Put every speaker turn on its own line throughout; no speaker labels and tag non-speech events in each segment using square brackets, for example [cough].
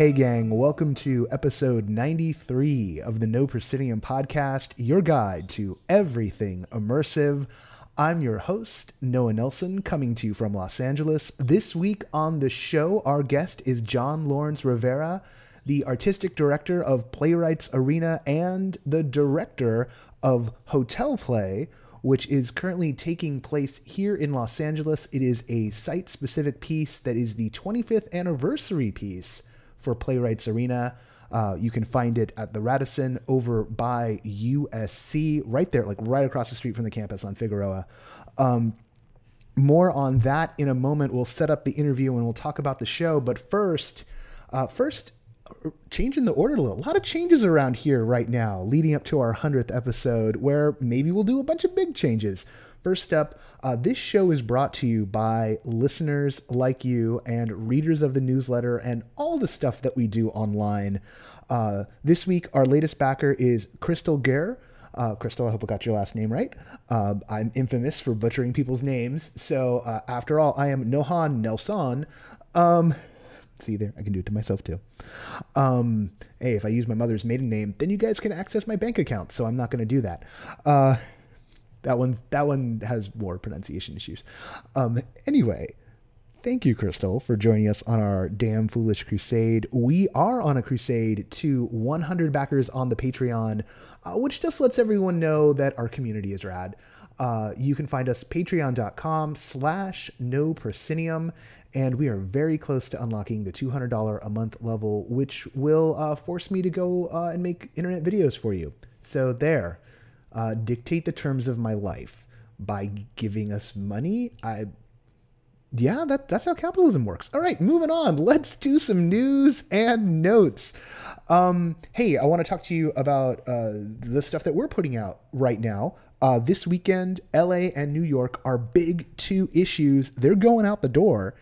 Hey, gang, welcome to episode 93 of the No Proscenium podcast, your guide to everything immersive. I'm your host, Noah Nelson, coming to you from Los Angeles. This week on the show, our guest is Jon Lawrence Rivera, the artistic director of Playwrights Arena and the director of Hotel Play, which is currently taking place here in Los Angeles. It is a site specific piece that is the 25th anniversary piece for Playwrights Arena. Uh, you can find it at the Radisson over by USC, right there, like right across the street from the campus on Figueroa. Um, more on that in a moment. We'll set up the interview and we'll talk about the show. But first, uh, first, changing the order a little. A lot of changes around here right now, leading up to our 100th episode, where maybe we'll do a bunch of big changes. First up, uh, this show is brought to you by listeners like you and readers of the newsletter and all the stuff that we do online. Uh, this week, our latest backer is Crystal Gare. Uh, Crystal, I hope I got your last name right. Uh, I'm infamous for butchering people's names. So, uh, after all, I am Nohan Nelson. Um, see there, I can do it to myself too. Um, hey, if I use my mother's maiden name, then you guys can access my bank account. So, I'm not going to do that. That one that one has more pronunciation issues. Um, anyway, thank you, Crystal, for joining us on our damn foolish crusade. We are on a crusade to 100 backers on the Patreon, uh, which just lets everyone know that our community is rad. Uh, you can find us patreon.com slash no proscenium and we are very close to unlocking the $200 a month level which will uh, force me to go uh, and make internet videos for you so there uh, dictate the terms of my life by giving us money. I yeah, that, that's how capitalism works. All right, moving on. Let's do some news and notes. Um, hey, I want to talk to you about uh, the stuff that we're putting out right now. Uh, this weekend, LA and New York are big two issues. They're going out the door.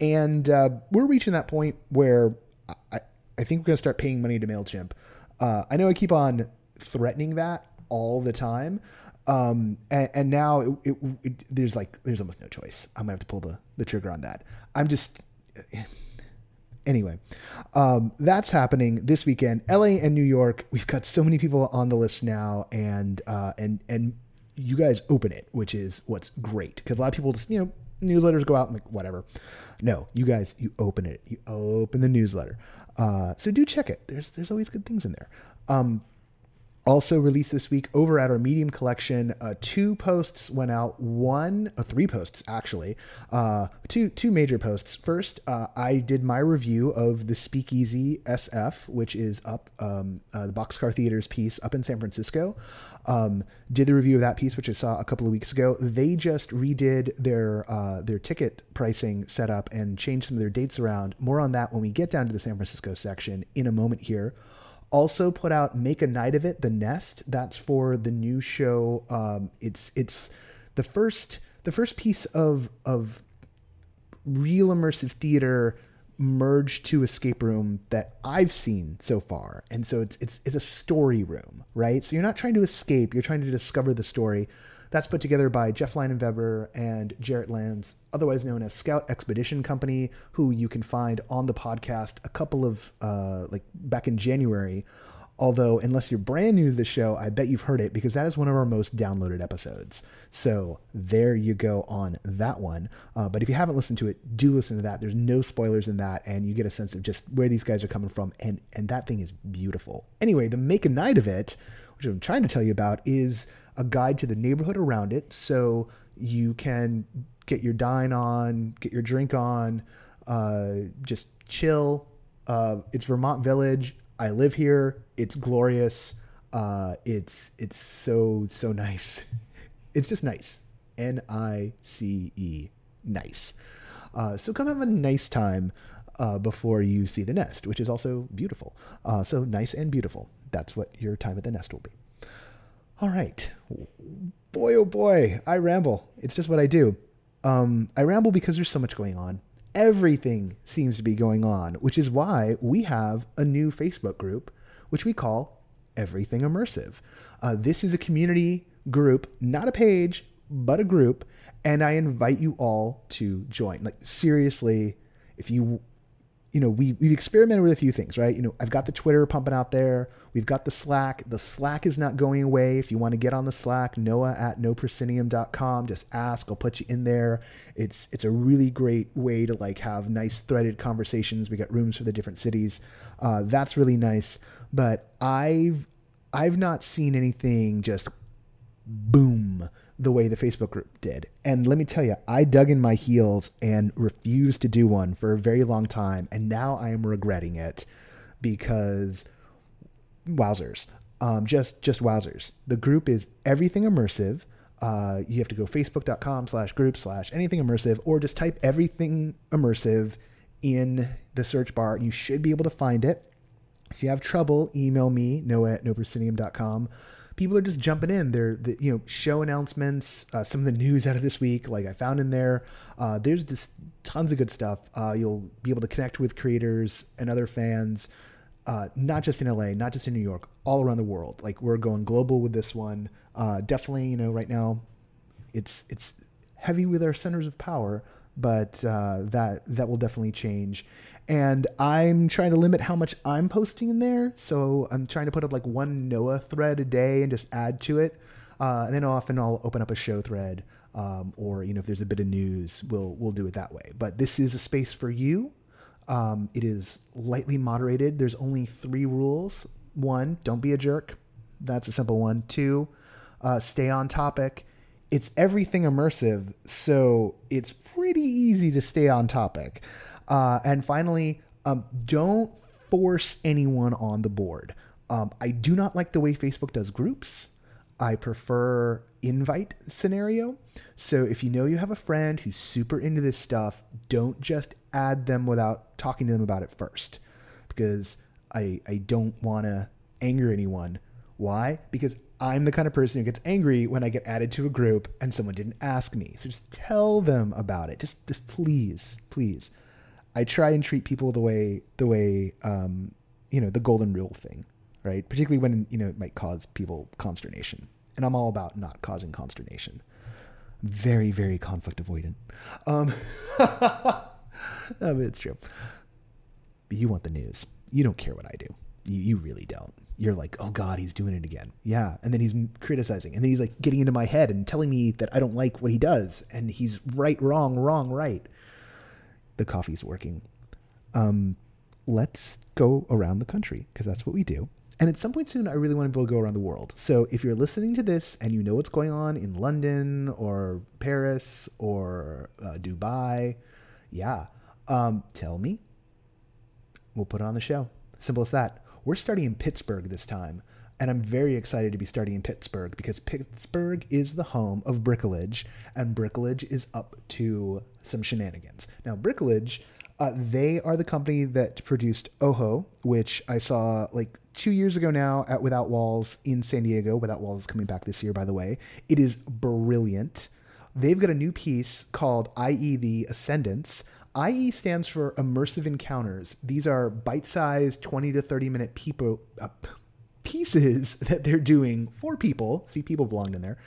And uh, we're reaching that point where I, I think we're going to start paying money to MailChimp. Uh, I know I keep on threatening that all the time. Um, and, and now it, it, it, there's like there's almost no choice. I'm gonna have to pull the, the trigger on that. I'm just [sighs] anyway. Um, that's happening this weekend. LA and New York. We've got so many people on the list now, and uh, and and you guys open it, which is what's great because a lot of people just you know newsletters go out and like whatever. No, you guys, you open it. You open the newsletter. Uh, so do check it. There's there's always good things in there. Um, also released this week over at our medium collection uh, two posts went out one uh, three posts actually uh, two two major posts. First uh, i did my review of the speakeasy sf which is up um, uh, the boxcar theaters piece up in san francisco. Um, did the review of that piece which i saw a couple of weeks ago. They just redid their uh, their ticket pricing setup and changed some of their dates around. More on that when we get down to the san francisco section in a moment here also put out Make a Night of It, The Nest. That's for the new show. Um, it's it's the first the first piece of of real immersive theater merged to escape room that I've seen so far. And so it's it's it's a story room, right? So you're not trying to escape, you're trying to discover the story. That's put together by Jeff Leinenweber and Jarrett Lands, otherwise known as Scout Expedition Company, who you can find on the podcast a couple of, uh, like back in January. Although, unless you're brand new to the show, I bet you've heard it because that is one of our most downloaded episodes. So there you go on that one. Uh, but if you haven't listened to it, do listen to that. There's no spoilers in that, and you get a sense of just where these guys are coming from, and and that thing is beautiful. Anyway, the make a night of it, which I'm trying to tell you about, is a guide to the neighborhood around it so you can get your dine on, get your drink on, uh, just chill. Uh, it's Vermont Village. I live here. It's glorious. Uh, it's it's so so nice. [laughs] It's just nice. N I C E nice. Uh, so come have a nice time uh, before you see the nest, which is also beautiful. Uh, so nice and beautiful. That's what your time at the nest will be. All right. Boy, oh boy, I ramble. It's just what I do. Um, I ramble because there's so much going on. Everything seems to be going on, which is why we have a new Facebook group, which we call Everything Immersive. Uh, this is a community group, not a page, but a group, and I invite you all to join. Like seriously, if you you know, we, we've experimented with a few things, right? You know, I've got the Twitter pumping out there. We've got the Slack. The Slack is not going away. If you want to get on the Slack, noah at noproscenium.com. Just ask. I'll put you in there. It's it's a really great way to like have nice threaded conversations. We got rooms for the different cities. Uh, that's really nice. But I've I've not seen anything just boom the way the Facebook group did. And let me tell you, I dug in my heels and refused to do one for a very long time. And now I am regretting it because wowzers. Um, just just wowzers. The group is everything immersive. Uh, you have to go facebook.com slash group slash anything immersive or just type everything immersive in the search bar you should be able to find it. If you have trouble, email me, noah at noproscenium.com people are just jumping in. They're the, you know show announcements, uh, some of the news out of this week, like I found in there. Uh, there's just tons of good stuff. Uh, you'll be able to connect with creators and other fans, uh, not just in LA, not just in New York, all around the world. Like we're going global with this one. Uh, definitely, you know, right now, it's it's heavy with our centers of power, but uh, that that will definitely change and I'm trying to limit how much I'm posting in there. So I'm trying to put up like one Noah thread a day and just add to it. Uh, and then often I'll open up a show thread, um, or you know if there's a bit of news, we'll we'll do it that way. But this is a space for you. Um, it is lightly moderated. There's only three rules. One, don't be a jerk. That's a simple one. Two, uh, stay on topic. It's everything immersive, so it's pretty easy to stay on topic. Uh, and finally, um, don't force anyone on the board. Um, I do not like the way Facebook does groups. I prefer invite scenario. So if you know you have a friend who's super into this stuff, don't just add them without talking to them about it first. Because I I don't want to anger anyone. Why? Because I'm the kind of person who gets angry when I get added to a group and someone didn't ask me. So just tell them about it. Just just please, please. I try and treat people the way the way um, you know the golden rule thing, right? Particularly when you know it might cause people consternation, and I'm all about not causing consternation. Very very conflict avoidant. Um, [laughs] it's true. But you want the news. You don't care what I do. You you really don't. You're like, oh God, he's doing it again. Yeah, and then he's criticizing, and then he's like getting into my head and telling me that I don't like what he does, and he's right, wrong, wrong, right the coffee's working. Um, let's go around the country because that's what we do. And at some point soon, I really want to be able to go around the world. So if you're listening to this and you know what's going on in London or Paris or uh, Dubai, yeah, um, tell me. We'll put it on the show. Simple as that. We're starting in Pittsburgh this time. And I'm very excited to be starting in Pittsburgh because Pittsburgh is the home of Bricolage, and Bricolage is up to some shenanigans. Now, Bricolage, uh, they are the company that produced Oho, which I saw like two years ago now at Without Walls in San Diego. Without Walls is coming back this year, by the way. It is brilliant. They've got a new piece called IE The Ascendance. IE stands for Immersive Encounters. These are bite sized 20 to 30 minute people, uh, pieces [laughs] that they're doing for people. See, people belonged in there.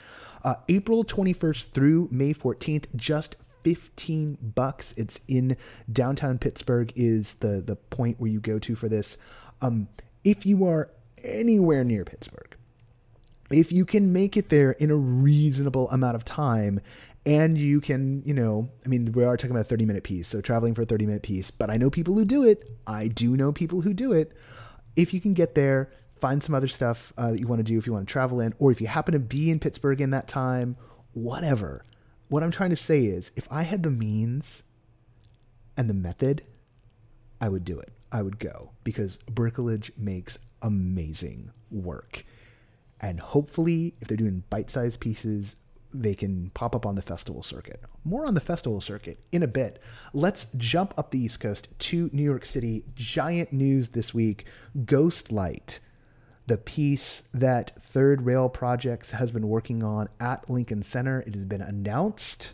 Uh, April 21st through May 14th, just 15 bucks. It's in downtown Pittsburgh is the the point where you go to for this. Um, if you are anywhere near Pittsburgh, if you can make it there in a reasonable amount of time and you can, you know, I mean, we are talking about a 30 minute piece, so traveling for a 30 minute piece, but I know people who do it. I do know people who do it. If you can get there, find some other stuff uh, that you want to do if you want to travel in, or if you happen to be in Pittsburgh in that time, whatever. What I'm trying to say is, if I had the means and the method, I would do it. I would go because bricolage makes amazing work. And hopefully, if they're doing bite sized pieces, they can pop up on the festival circuit. More on the festival circuit in a bit. Let's jump up the East Coast to New York City. Giant news this week Ghostlight the piece that Third Rail Projects has been working on at Lincoln Center. It has been announced.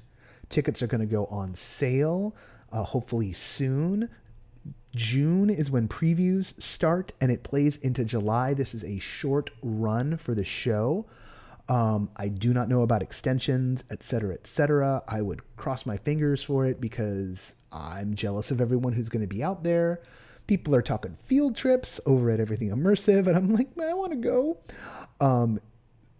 Tickets are going to go on sale, uh, hopefully soon. June is when previews start and it plays into July. This is a short run for the show. Um, I do not know about extensions, etc., etc. I would cross my fingers for it because I'm jealous of everyone who's going to be out there. People are talking field trips over at Everything Immersive, and I'm like, I want to go. Um,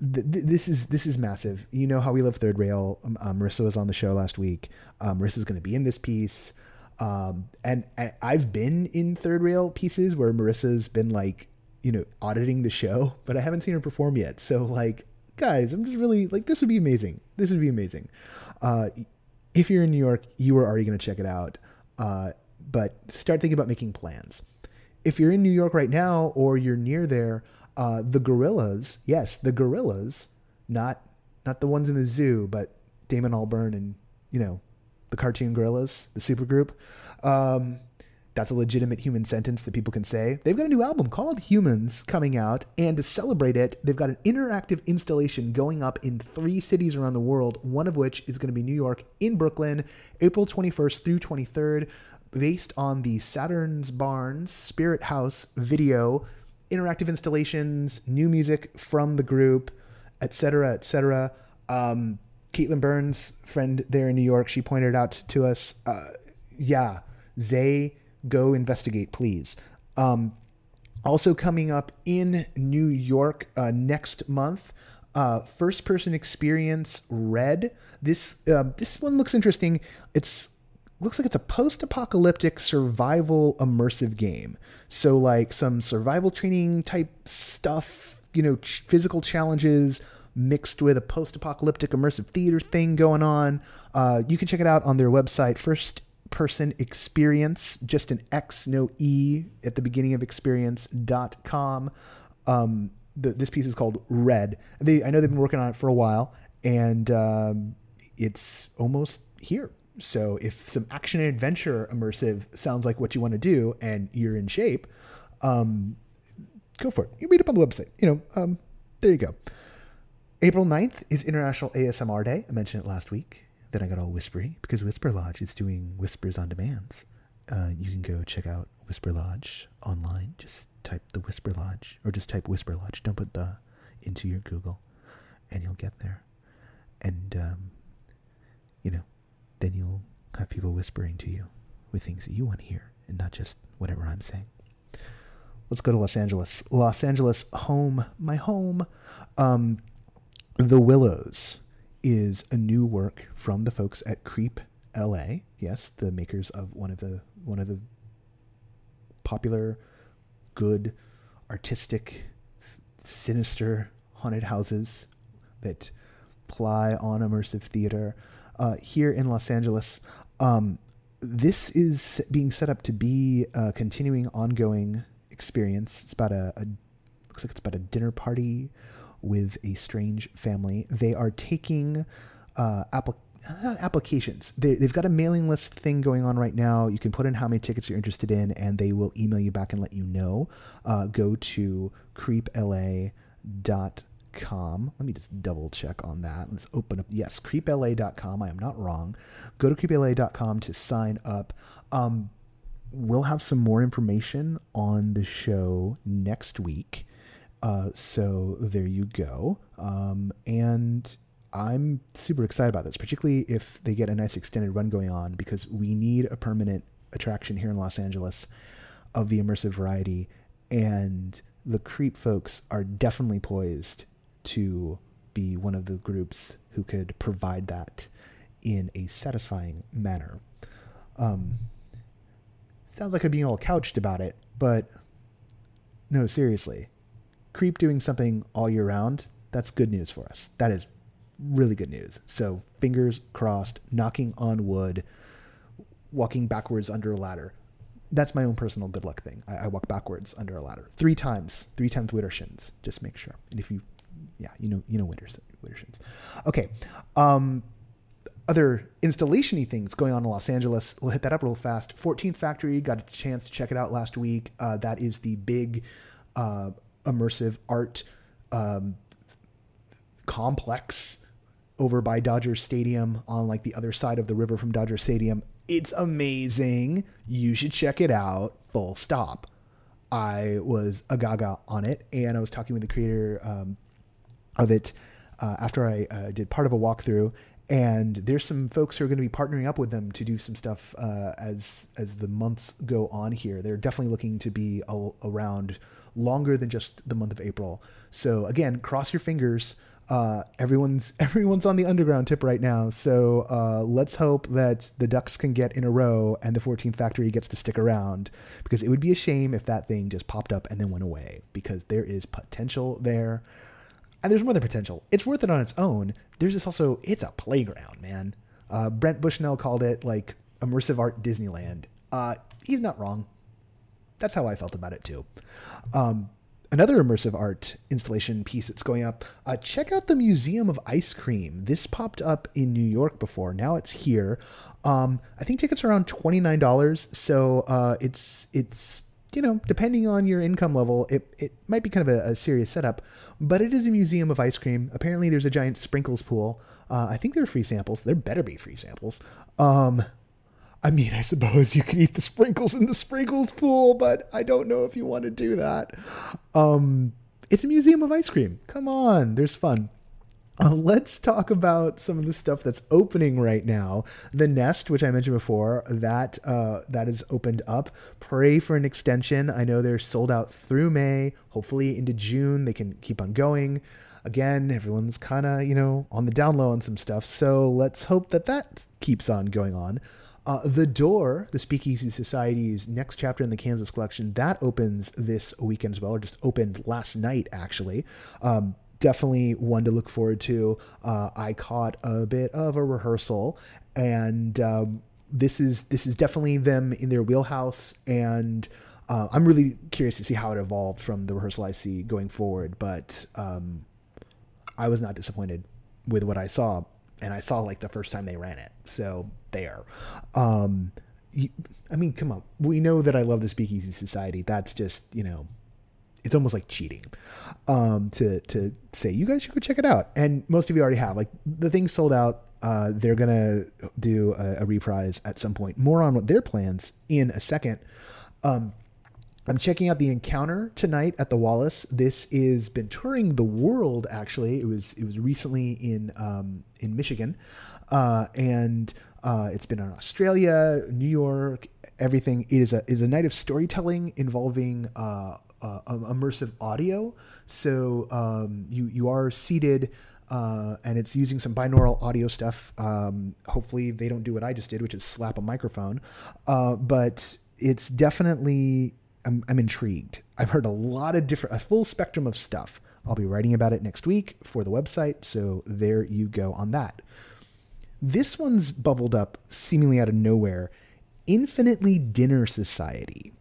th- th- this is this is massive. You know how we love third rail. Um, um, Marissa was on the show last week. Um, Marissa's going to be in this piece, um, and, and I've been in third rail pieces where Marissa's been like, you know, auditing the show, but I haven't seen her perform yet. So like, guys, I'm just really like, this would be amazing. This would be amazing. Uh, if you're in New York, you are already going to check it out. Uh, but start thinking about making plans. If you're in New York right now or you're near there, uh, the Gorillaz, yes, the Gorillaz, not not the ones in the zoo, but Damon Albarn and you know the cartoon Gorillaz, the supergroup. Um, that's a legitimate human sentence that people can say. They've got a new album called Humanz coming out, and to celebrate it, they've got an interactive installation going up in three cities around the world, one of which is going to be New York in Brooklyn, April 21st through 23rd, based on the Saturnz Barz Spirit House video, interactive installations, new music from the group, etc., etc. Um, Caitlin Burns, friend there in New York, she pointed out to us, uh, yeah, Zay go investigate, please. Um, also coming up in New York uh, next month, uh, first person experience Red. This uh, this one looks interesting. It's looks like it's a post-apocalyptic survival immersive game. So like some survival training type stuff, you know, ch- physical challenges mixed with a post-apocalyptic immersive theater thing going on. Uh, you can check it out on their website. First person experience, just an X, no E at the beginning of experience.com. Um, the, this piece is called Red. They, I know they've been working on it for a while, and um, it's almost here. So if some action and adventure immersive sounds like what you want to do, and you're in shape, um, go for it. You read up on the website. You know, um, there you go. April 9th is International ASMR Day. I mentioned it last week. Then I got all whispery because Whisper Lodge is doing whispers on demands. Uh, you can go check out Whisper Lodge online. Just type the Whisper Lodge or just type Whisper Lodge. Don't put the into your Google and you'll get there. And, um, you know, then you'll have people whispering to you with things that you want to hear and not just whatever I'm saying. Let's go to Los Angeles. Los Angeles, home, my home. Um, the Willows is a new work from the folks at Creep LA. Yes, the makers of one of the one of the popular, good, artistic, sinister haunted houses that ply on immersive theater uh, here in Los Angeles. Um, this is being set up to be a continuing, ongoing experience. It's about a, a looks like it's about a dinner party with a strange family. They are taking uh, applications applications. They, have got a mailing list thing going on right now. You can put in how many tickets you're interested in, and they will email you back and let you know. Uh, go to creepla.com. Let me just double check on that. Let's open up. Yes, creepla.com. I am not wrong. Go to creepla.com to sign up. Um, we'll have some more information on the show next week. Uh, so there you go. Um, and I'm super excited about this, particularly if they get a nice extended run going on, because we need a permanent attraction here in Los Angeles of the immersive variety. And the Creep folks are definitely poised to be one of the groups who could provide that in a satisfying manner. Um, sounds like I'm being all couched about it, but no, seriously Creep doing something all year round, that's good news for us. That is really good news. So fingers crossed, knocking on wood, walking backwards under a ladder. That's my own personal good luck thing. I, I walk backwards under a ladder three times, three times widdershins. Just make sure. And if you, yeah, you know, you know Widdershins. Okay. Um, other installationy things going on in Los Angeles. We'll hit that up real fast. 14th Factory got a chance to check it out last week. Uh, that is the big uh, immersive art um, complex over by Dodger Stadium on like the other side of the river from Dodger Stadium. It's amazing. You should check it out. Full stop. I was a gaga on it, and I was talking with the creator um, of it, uh, after I uh, did part of a walkthrough, and there's some folks who are going to be partnering up with them to do some stuff uh, as as the months go on here. They're definitely looking to be a, around longer than just the month of April. So again, cross your fingers. Uh, everyone's [laughs] everyone's on the underground tip right now. So uh, let's hope that the ducks can get in a row and the 14th factory gets to stick around because it would be a shame if that thing just popped up and then went away because there is potential there and there's more than potential. It's worth it on its own. There's just also it's a playground, man. Uh, Brent Bushnell called it like immersive art Disneyland. Uh, he's not wrong. That's how I felt about it too. Um, another immersive art installation piece that's going up. Uh, check out the Museum of Ice Cream. This popped up in New York before. Now it's here. Um, I think tickets are around twenty nine dollars. So uh, it's it's you know, depending on your income level, it, it might be kind of a, a serious setup, but it is a museum of ice cream. Apparently, there's a giant sprinkles pool. Uh, I think there are free samples. There better be free samples. Um, I mean, I suppose you could eat the sprinkles in the sprinkles pool, but I don't know if you want to do that. Um, it's a museum of ice cream. Come on, there's fun. Uh, let's talk about some of the stuff that's opening right now. The Nest, which I mentioned before, that uh, that is opened up. Pray for an extension. I know they're sold out through May. Hopefully into June they can keep on going. Again, everyone's kind of you know on the down low on some stuff, so let's hope that that keeps on going on. Uh, the Door, the Speakeasy Society's next chapter in the Kansas collection, that opens this weekend as well, or just opened last night actually. Um, definitely one to look forward to. Uh, I caught a bit of a rehearsal, and um, this is this is definitely them in their wheelhouse, and uh, I'm really curious to see how it evolved from the rehearsal I see going forward. But um, I was not disappointed with what I saw, and I saw like the first time they ran it, so there. Um, you, I mean, come on. We know that I love the Speakeasy Society. That's just you know it's almost like cheating um, to to say you guys should go check it out. And most of you already have. Like the thing sold out. Uh, they're gonna do a, a, reprise at some point. More on what their plans in a second. Um, I'm checking out the encounter tonight at the Wallis. This is been touring the world. Actually, it was it was recently in um, in Michigan, uh, and uh, it's been in Australia, New York, everything. It is a is a night of storytelling involving uh, uh, immersive audio. So um, you you are seated. Uh, and it's using some binaural audio stuff. Um, hopefully, they don't do what I just did, which is slap a microphone. Uh, but it's definitely, I'm, I'm intrigued. I've heard a lot of different, a full spectrum of stuff. I'll be writing about it next week for the website. So there you go on that. This one's bubbled up seemingly out of nowhere Infinitely Dinner Society.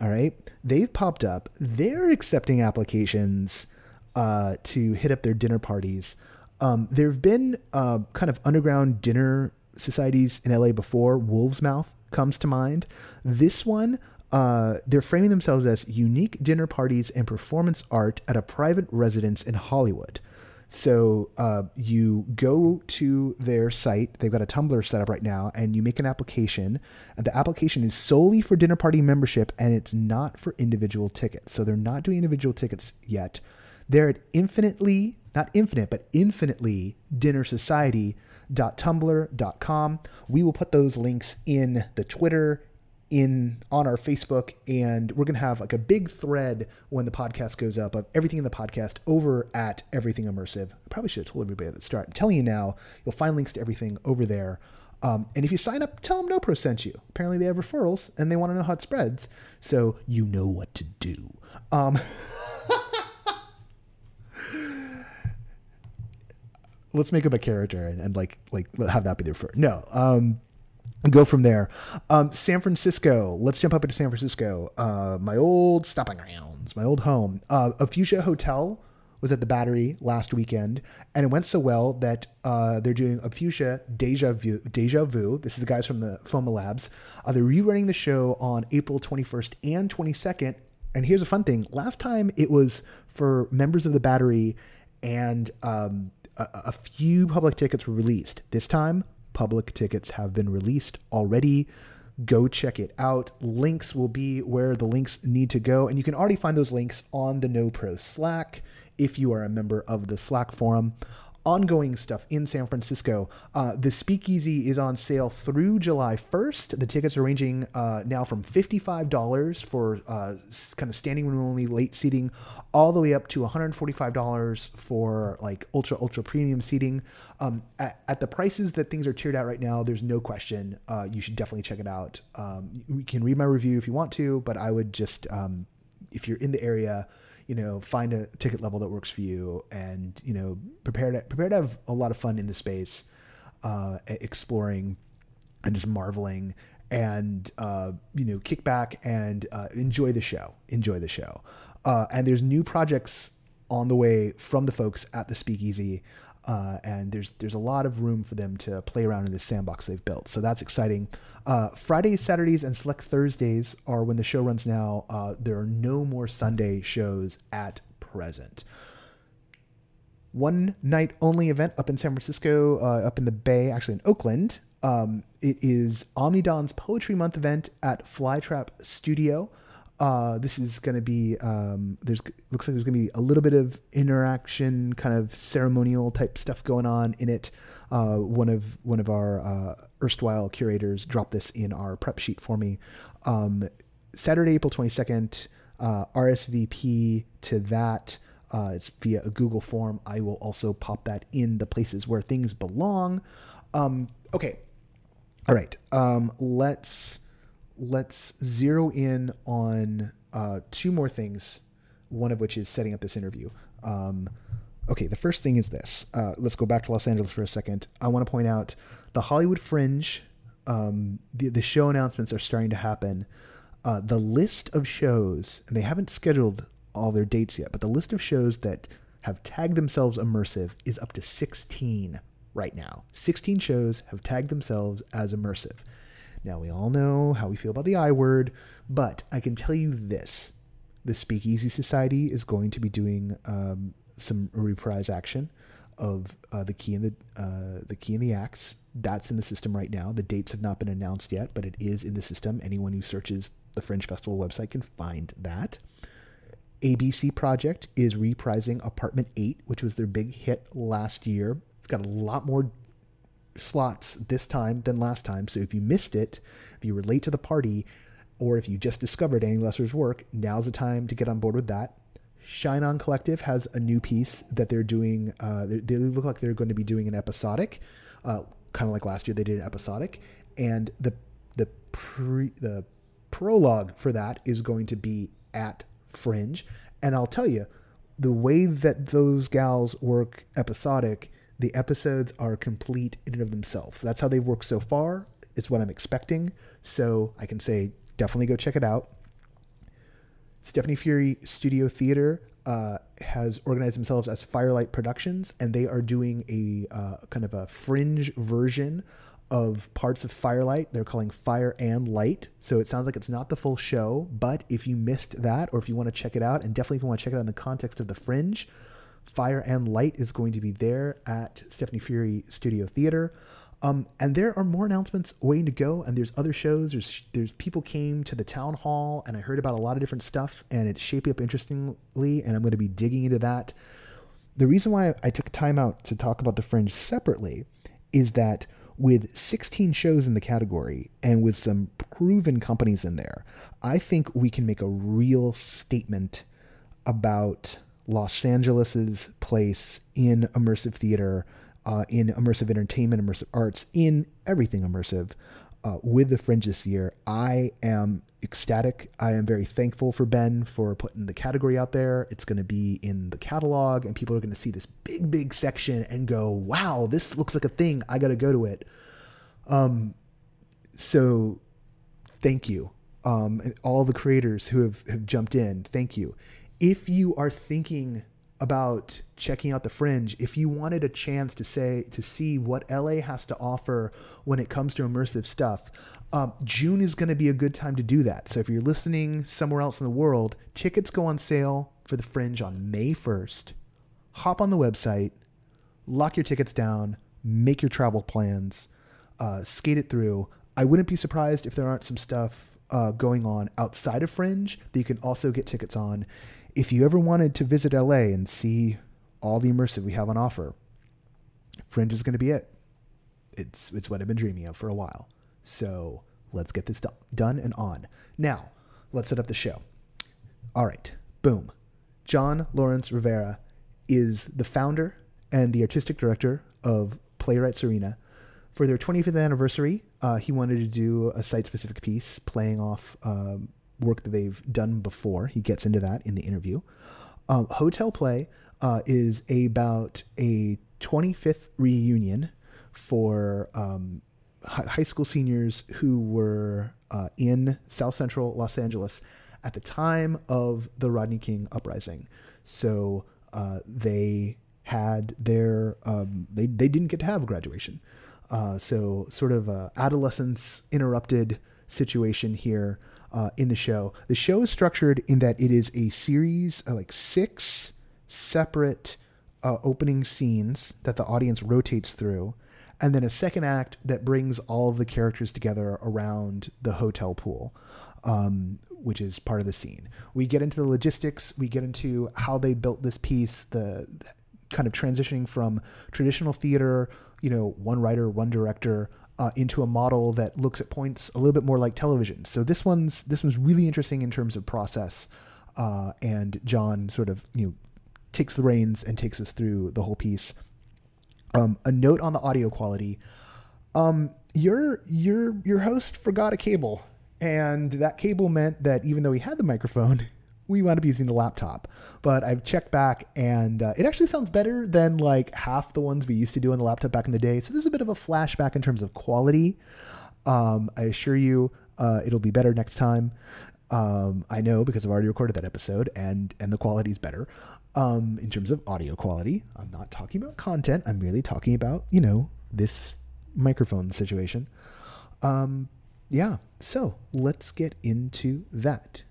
All right. They've popped up. They're accepting applications uh, to hit up their dinner parties. Um, there have been uh, kind of underground dinner societies in LA before. Wolf's Mouth comes to mind. This one, uh, they're framing themselves as unique dinner parties and performance art at a private residence in Hollywood. So uh, you go to their site. They've got a Tumblr set up right now, and you make an application. The application is solely for dinner party membership, and it's not for individual tickets. So they're not doing individual tickets yet. They're at infinitely, not infinite, but infinitely dinner society.tumblr.com. We will put those links in the Twitter in on our Facebook, and we're gonna have like a big thread when the podcast goes up of everything in the podcast over at Everything Immersive. I probably should have told everybody at the start. I'm telling you now, you'll find links to everything over there. Um, and if you sign up, tell them No Pro sent you. Apparently, they have referrals and they want to know how it spreads, so you know what to do. Um, [laughs] let's make up a character and, and like like have that be their first. No. Um, go from there. Um, San Francisco. Let's jump up into San Francisco. Uh, my old stopping grounds, my old home. Uh, a Fuchsia Hotel was at the Battery last weekend, and it went so well that uh, they're doing a Fuchsia Deja Vu. Deja Vu. This is the guys from the Foma Labs. Uh, they're rerunning the show on April 21st and 22nd. And here's a fun thing: last time it was for members of the Battery, and um, a, a few public tickets were released. This time, public tickets have been released already. Go check it out. Links will be where the links need to go. And you can already find those links on the No Pro Slack if you are a member of the Slack forum. Ongoing stuff in San Francisco. Uh, the Speakeasy is on sale through July 1st. The tickets are ranging uh, now from $55 for uh, kind of standing room only late seating, all the way up to $145 for like ultra, ultra premium seating. Um, at, at, the prices that things are tiered out right now, there's no question. Uh, you should definitely check it out. Um, you can read my review if you want to, but I would just, um, if you're in the area, you know, find a ticket level that works for you, and you know, prepare to prepare to have a lot of fun in the space, uh, exploring, and just marveling, and uh, you know, kick back and uh, enjoy the show. Enjoy the show. Uh, and there's new projects on the way from the folks at the Speakeasy. Uh, and there's there's a lot of room for them to play around in the sandbox they've built. So that's exciting. Uh, Fridays, Saturdays, and select Thursdays are when the show runs now. Uh, there are no more Sunday shows at present. One night only event up in San Francisco, uh, up in the Bay, actually in Oakland. Um, it is Omnidon's Poetry Month event at Flytrap Studio. Uh, this is going to be um, there's looks like there's going to be a little bit of interaction, kind of ceremonial type stuff going on in it. Uh, one of one of our uh, erstwhile curators dropped this in our prep sheet for me. Um, Saturday, April twenty second. Uh, RSVP to that. Uh, it's via a Google form. I will also pop that in the places where things belong. Um, okay, all right. Um, let's let's zero in on uh, two more things, one of which is setting up this interview. Um, okay, the first thing is this. Uh, let's go back to Los Angeles for a second. I want to point out the Hollywood Fringe, um, the, the show announcements are starting to happen. Uh, the list of shows, and they haven't scheduled all their dates yet, but the list of shows that have tagged themselves immersive is up to 16 right now. 16 shows have tagged themselves as immersive. Now, we all know how we feel about the I word, but I can tell you this the Speakeasy Society is going to be doing um, some reprise action of uh, the key and the uh, the key and the axe. That's in the system right now. The dates have not been announced yet, but it is in the system. Anyone who searches the Fringe Festival website can find that. ABC Project is reprising Apartment 8, which was their big hit last year. It's got a lot more slots this time than last time. So if you missed it, if you were late to the party, or if you just discovered Annie Lesser's work, now's the time to get on board with that. Shine On Collective has a new piece that they're doing. Uh, they look like they're going to be doing an episodic, uh, kind of like last year they did an episodic, and the the pre, the prologue for that is going to be at Fringe. And I'll tell you, the way that those gals work episodic the episodes are complete in and of themselves. That's how they've worked so far. It's what I'm expecting. So I can say definitely go check it out. Stephanie Feury Studio Theater uh, has organized themselves as Firelight Productions, and they are doing a uh, kind of a fringe version of parts of Firelight. They're calling Fire and Light. So it sounds like it's not the full show, but if you missed that, or if you want to check it out, and definitely if you want to check it out in the context of the Fringe, Fire and Light is going to be there at Stephanie Feury Studio Theater. Um, and there are more announcements waiting to go, and there's other shows. There's there's people came to the town hall, and I heard about a lot of different stuff, and it's shaping up interestingly, and I'm going to be digging into that. The reason why I took time out to talk about the Fringe separately is that with 16 shows in the category and with some proven companies in there, I think we can make a real statement about Los Angeles's place in immersive theater, uh, in immersive entertainment, immersive arts, in everything immersive. Uh, with the Fringe this year, I am ecstatic. I am very thankful for Ben for putting the category out there. It's going to be in the catalog, and people are going to see this big, big section and go, "Wow, this looks like a thing. I got to go to it." Um, so, thank you, um, all the creators who have have jumped in. Thank you if you are thinking about checking out the fringe if you wanted a chance to say to see what la has to offer when it comes to immersive stuff um, june is going to be a good time to do that. So if you're listening somewhere else in the world tickets go on sale for the fringe on may 1st hop on the website lock your tickets down make your travel plans uh, skate it through. I wouldn't be surprised if there aren't some stuff uh, going on outside of fringe that you can also get tickets on if you ever wanted to visit LA and see all the immersive we have on offer, Fringe is going to be it. It's it's what I've been dreaming of for a while. So let's get this done and on. Now, let's set up the show. All right, boom. Jon Lawrence Rivera is the founder and the artistic director of Playwrights Arena. For their 25th anniversary, uh, he wanted to do a site specific piece playing off um, work that they've done before. He gets into that in the interview. Um, Hotel Play uh, is about a 25th reunion for um, high school seniors who were uh, in South Central Los Angeles at the time of the Rodney King uprising. So uh, they had their um, they they didn't get to have a graduation. Uh, so sort of a adolescence interrupted situation here uh, in the show. The show is structured in that it is a series of like six separate uh, opening scenes that the audience rotates through, and then a second act that brings all of the characters together around the hotel pool. Um, which is part of the scene. We get into the logistics, we get into how they built this piece, the, the kind of transitioning from traditional theater, you know, one writer, one director, uh, into a model that looks at points a little bit more like television. So this one's this one's really interesting in terms of process, uh, and Jon sort of you know takes the reins and takes us through the whole piece. Um, a note on the audio quality. Um, your your your host forgot a cable, and that cable meant that even though he had the microphone, we wound up using the laptop. But I've checked back, and uh, it actually sounds better than like half the ones we used to do on the laptop back in the day. So there's a bit of a flashback in terms of quality. Um, I assure you, uh, it'll be better next time. Um, I know because I've already recorded that episode, and and the quality's better um, in terms of audio quality. I'm not talking about content. I'm merely talking about you know this microphone situation. Um, yeah. So let's get into that.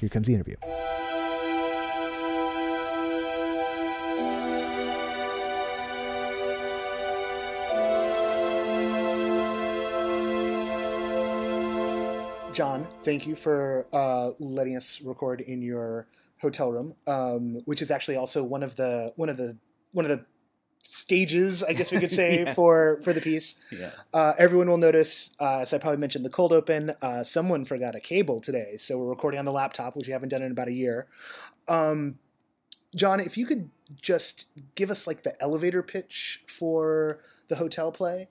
Here comes the interview. Jon, thank you for uh, letting us record in your hotel room, um, which is actually also one of the one of the one of the stages, I guess we could [laughs] say, yeah. for for the piece. Yeah. Uh, everyone will notice, uh, as I probably mentioned, the cold open. Uh, someone forgot a cable today, so we're recording on the laptop, which we haven't done in about a year. Um, Jon, if you could just give us like the elevator pitch for the hotel play.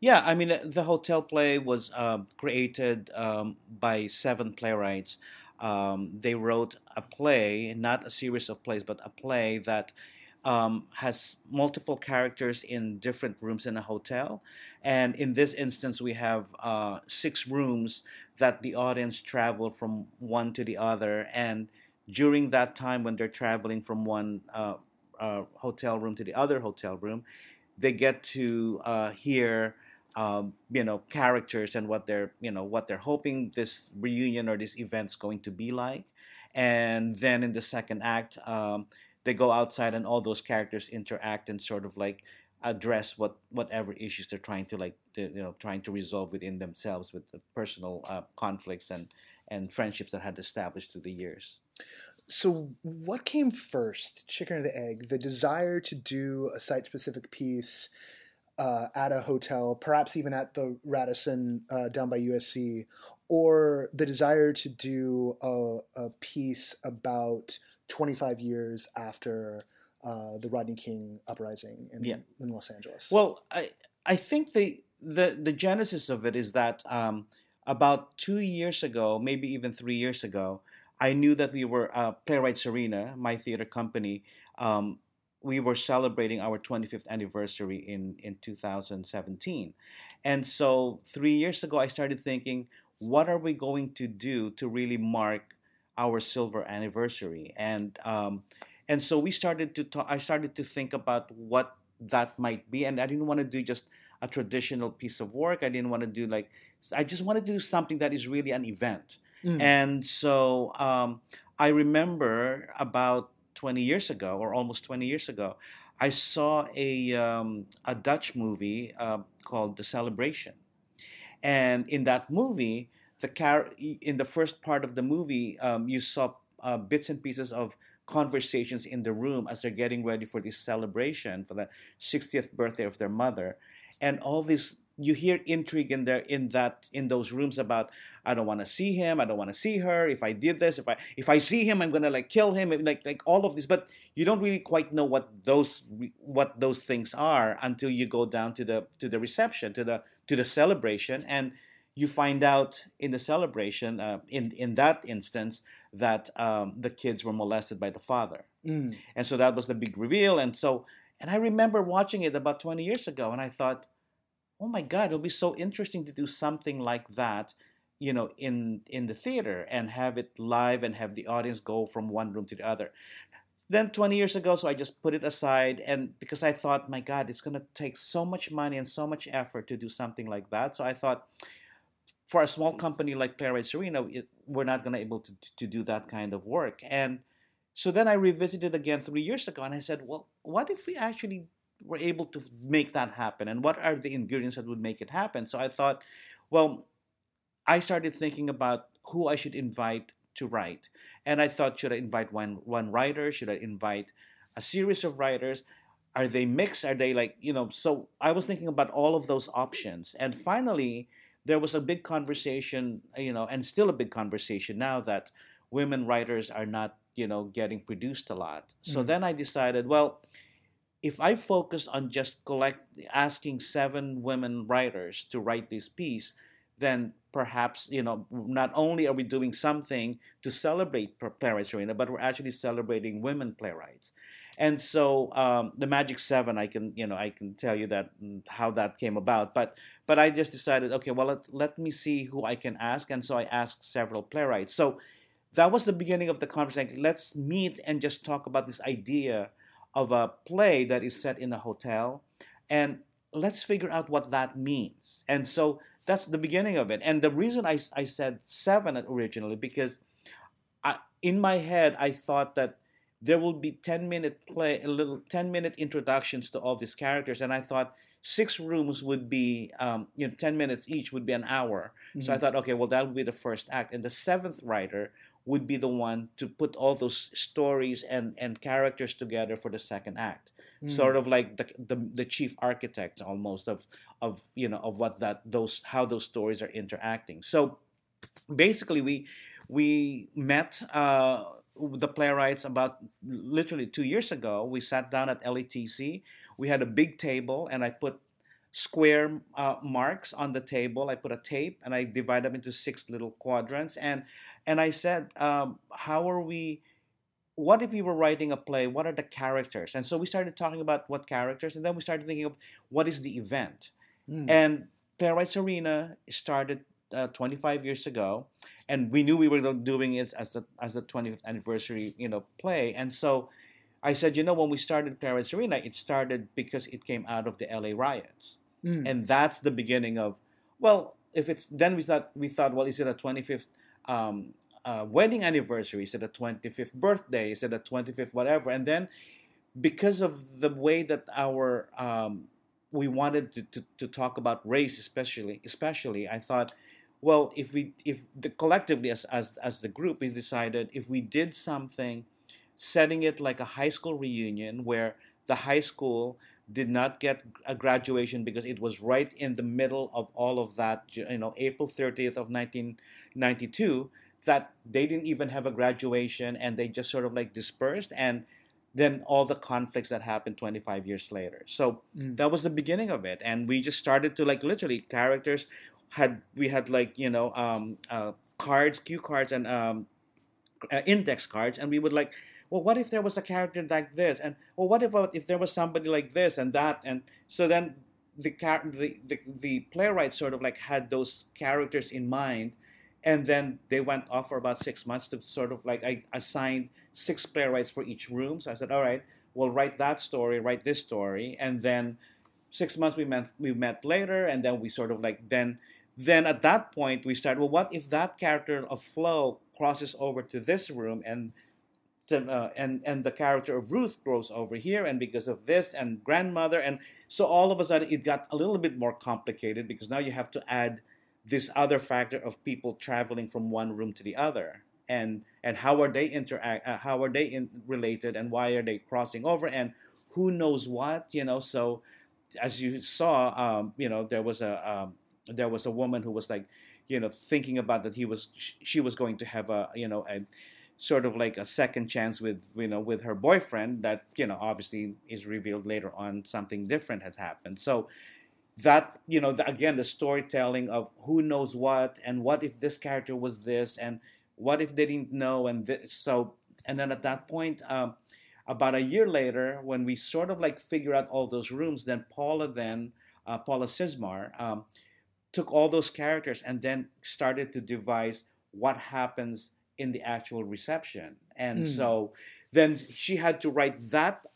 Yeah, I mean, the hotel play was uh, created um, by seven playwrights. Um, they wrote a play, not a series of plays, but a play that um, has multiple characters in different rooms in a hotel. And in this instance, we have uh, six rooms that the audience travel from one to the other. And during that time, when they're traveling from one uh, uh, hotel room to the other hotel room, they get to uh, hear. Um, you know characters and what they're you know what they're hoping this reunion or this event's going to be like and then in the second act um, they go outside and all those characters interact and sort of like address what whatever issues they're trying to like to, you know trying to resolve within themselves with the personal uh, conflicts and and friendships that had established through the years.
So what came first chicken or the egg? The desire to do a site specific piece uh, at a hotel perhaps even at the radisson uh, down by usc or the desire to do a, a piece about 25 years after uh, the Rodney King uprising in, yeah. in Los Angeles.
Well, I I think the the the genesis of it is that um, about two years ago, maybe even three years ago, I knew that we were uh, Playwrights Arena, my theater company. Um, we were celebrating our 25th anniversary in in 2017, and so three years ago, I started thinking, what are we going to do to really mark our silver anniversary, and um, and so we started to talk. I started to think about what that might be, and I didn't want to do just a traditional piece of work. I didn't want to do like I just wanted to do something that is really an event. Mm. And so um, I remember about 20 years ago, or almost 20 years ago, I saw a um, a Dutch movie uh, called The Celebration, and in that movie, the car in the first part of the movie, um, you saw uh, bits and pieces of conversations in the room as they're getting ready for this celebration for the 60th birthday of their mother and all this you hear intrigue in there in that in those rooms about I don't want to see him. I don't want to see her. If I did this, if I if I see him, I'm gonna like kill him. Like like all of this, but you don't really quite know what those what those things are until you go down to the to the reception, to the to the celebration, and you find out in the celebration, uh, in in that instance, that um, the kids were molested by the father,
Mm.
and so that was the big reveal. And so, and I remember watching it about 20 years ago, and I thought, oh my God, it'll be so interesting to do something like that you know in in the theater and have it live and have the audience go from one room to the other then 20 years ago so i just put it aside and because i thought my god it's going to take so much money and so much effort to do something like that so i thought for a small company like playwrights arena it, we're not going to able to, to do that kind of work and so then i revisited again three years ago and i said well what if we actually were able to make that happen and what are the ingredients that would make it happen so i thought well I started thinking about who I should invite to write. And I thought, should I invite one one writer? Should I invite a series of writers? Are they mixed? Are they like, you know, so I was thinking about all of those options. And finally, there was a big conversation, you know, and still a big conversation now that women writers are not, you know, getting produced a lot. So
Mhm.
then I decided, well, if I focus on just collect asking seven women writers to write this piece, then perhaps you know not only are we doing something to celebrate playwrights arena but we're actually celebrating women playwrights and so um, the magic seven i can you know i can tell you that mm, how that came about. But but i just decided okay well let, let me see who i can ask. And so i asked several playwrights. So that was the beginning of the conversation. Let's meet and just talk about this idea of a play that is set in a hotel. And let's figure out what that means. And so that's the beginning of it. And the reason I, I said seven originally because I, in my head I thought that there will be 10 minute play, a little 10 minute introductions to all these characters, and I thought six rooms would be um, you know 10 minutes each would be an hour. So I
Mhm.
thought okay, well that would be the first act, and the seventh writer would be the one to put all those stories and and characters together for the second act
Mm.
sort of like the, the the chief architect almost of of you know of what that those how those stories are interacting so basically we we met uh, the playwrights about literally two years ago we sat down at LATC we had a big table and i put square uh, marks on the table. I put a tape and i divide them into six little quadrants and and i said um, how are we what if we were writing a play? What are the characters? And so we started talking about what characters and then we started thinking of what is the event?
Mm.
and playwrights arena started uh, 25 years ago and we knew we were doing it as the as the 20th anniversary you know play. And so i said you know when we started playwrights arena it started because it came out of the la riots.
Mm.
and that's the beginning of well if it's then we thought we thought well is it a 25th um, uh, wedding anniversary? Is it a 25th birthday? Is it a 25th whatever? And then because of the way that our um, we wanted to, to, to talk about race especially especially i thought well if we if the collectively as, as as the group we decided if we did something setting it like a high school reunion where the high school did not get a graduation because it was right in the middle of all of that you know april 30th of 1992 that they didn't even have a graduation and they just sort of like dispersed and then all the conflicts that happened 25 years later so
Mm.
that was the beginning of it and we just started to like literally characters had we had like you know um, uh, cards cue cards and um, uh, index cards and we would like well what if there was a character like this? And well what if if there was somebody like this and that? And so then the char- the, the the playwright sort of like had those characters in mind and then they went off for about six months to sort of like I assigned six playwrights for each room. So I said, all right, we'll write that story, write this story, and then six months we met we met later, and then we sort of like then then at that point we start Well, what if that character of Flo crosses over to this room and to, uh, and and the character of Ruth grows over here, and because of this and grandmother, and so all of a sudden it got a little bit more complicated because now you have to add this other factor of people traveling from one room to the other. and and how are they interact uh, how are they in, related and why are they crossing over and who knows what you know so as you saw um, you know there was a um, there was a woman who was like you know thinking about that he was she was going to have a you know a sort of like a second chance with you know with her boyfriend that you know obviously is revealed later on something different has happened. So that you know the, again the storytelling of who knows what and what if this character was this and what if they didn't know and this, so and then at that point um, about a year later when we sort of like figure out all those rooms then paula then uh, paula cizmar um, took all those characters and then started to devise what happens in the actual reception and mm. so then she had to write that,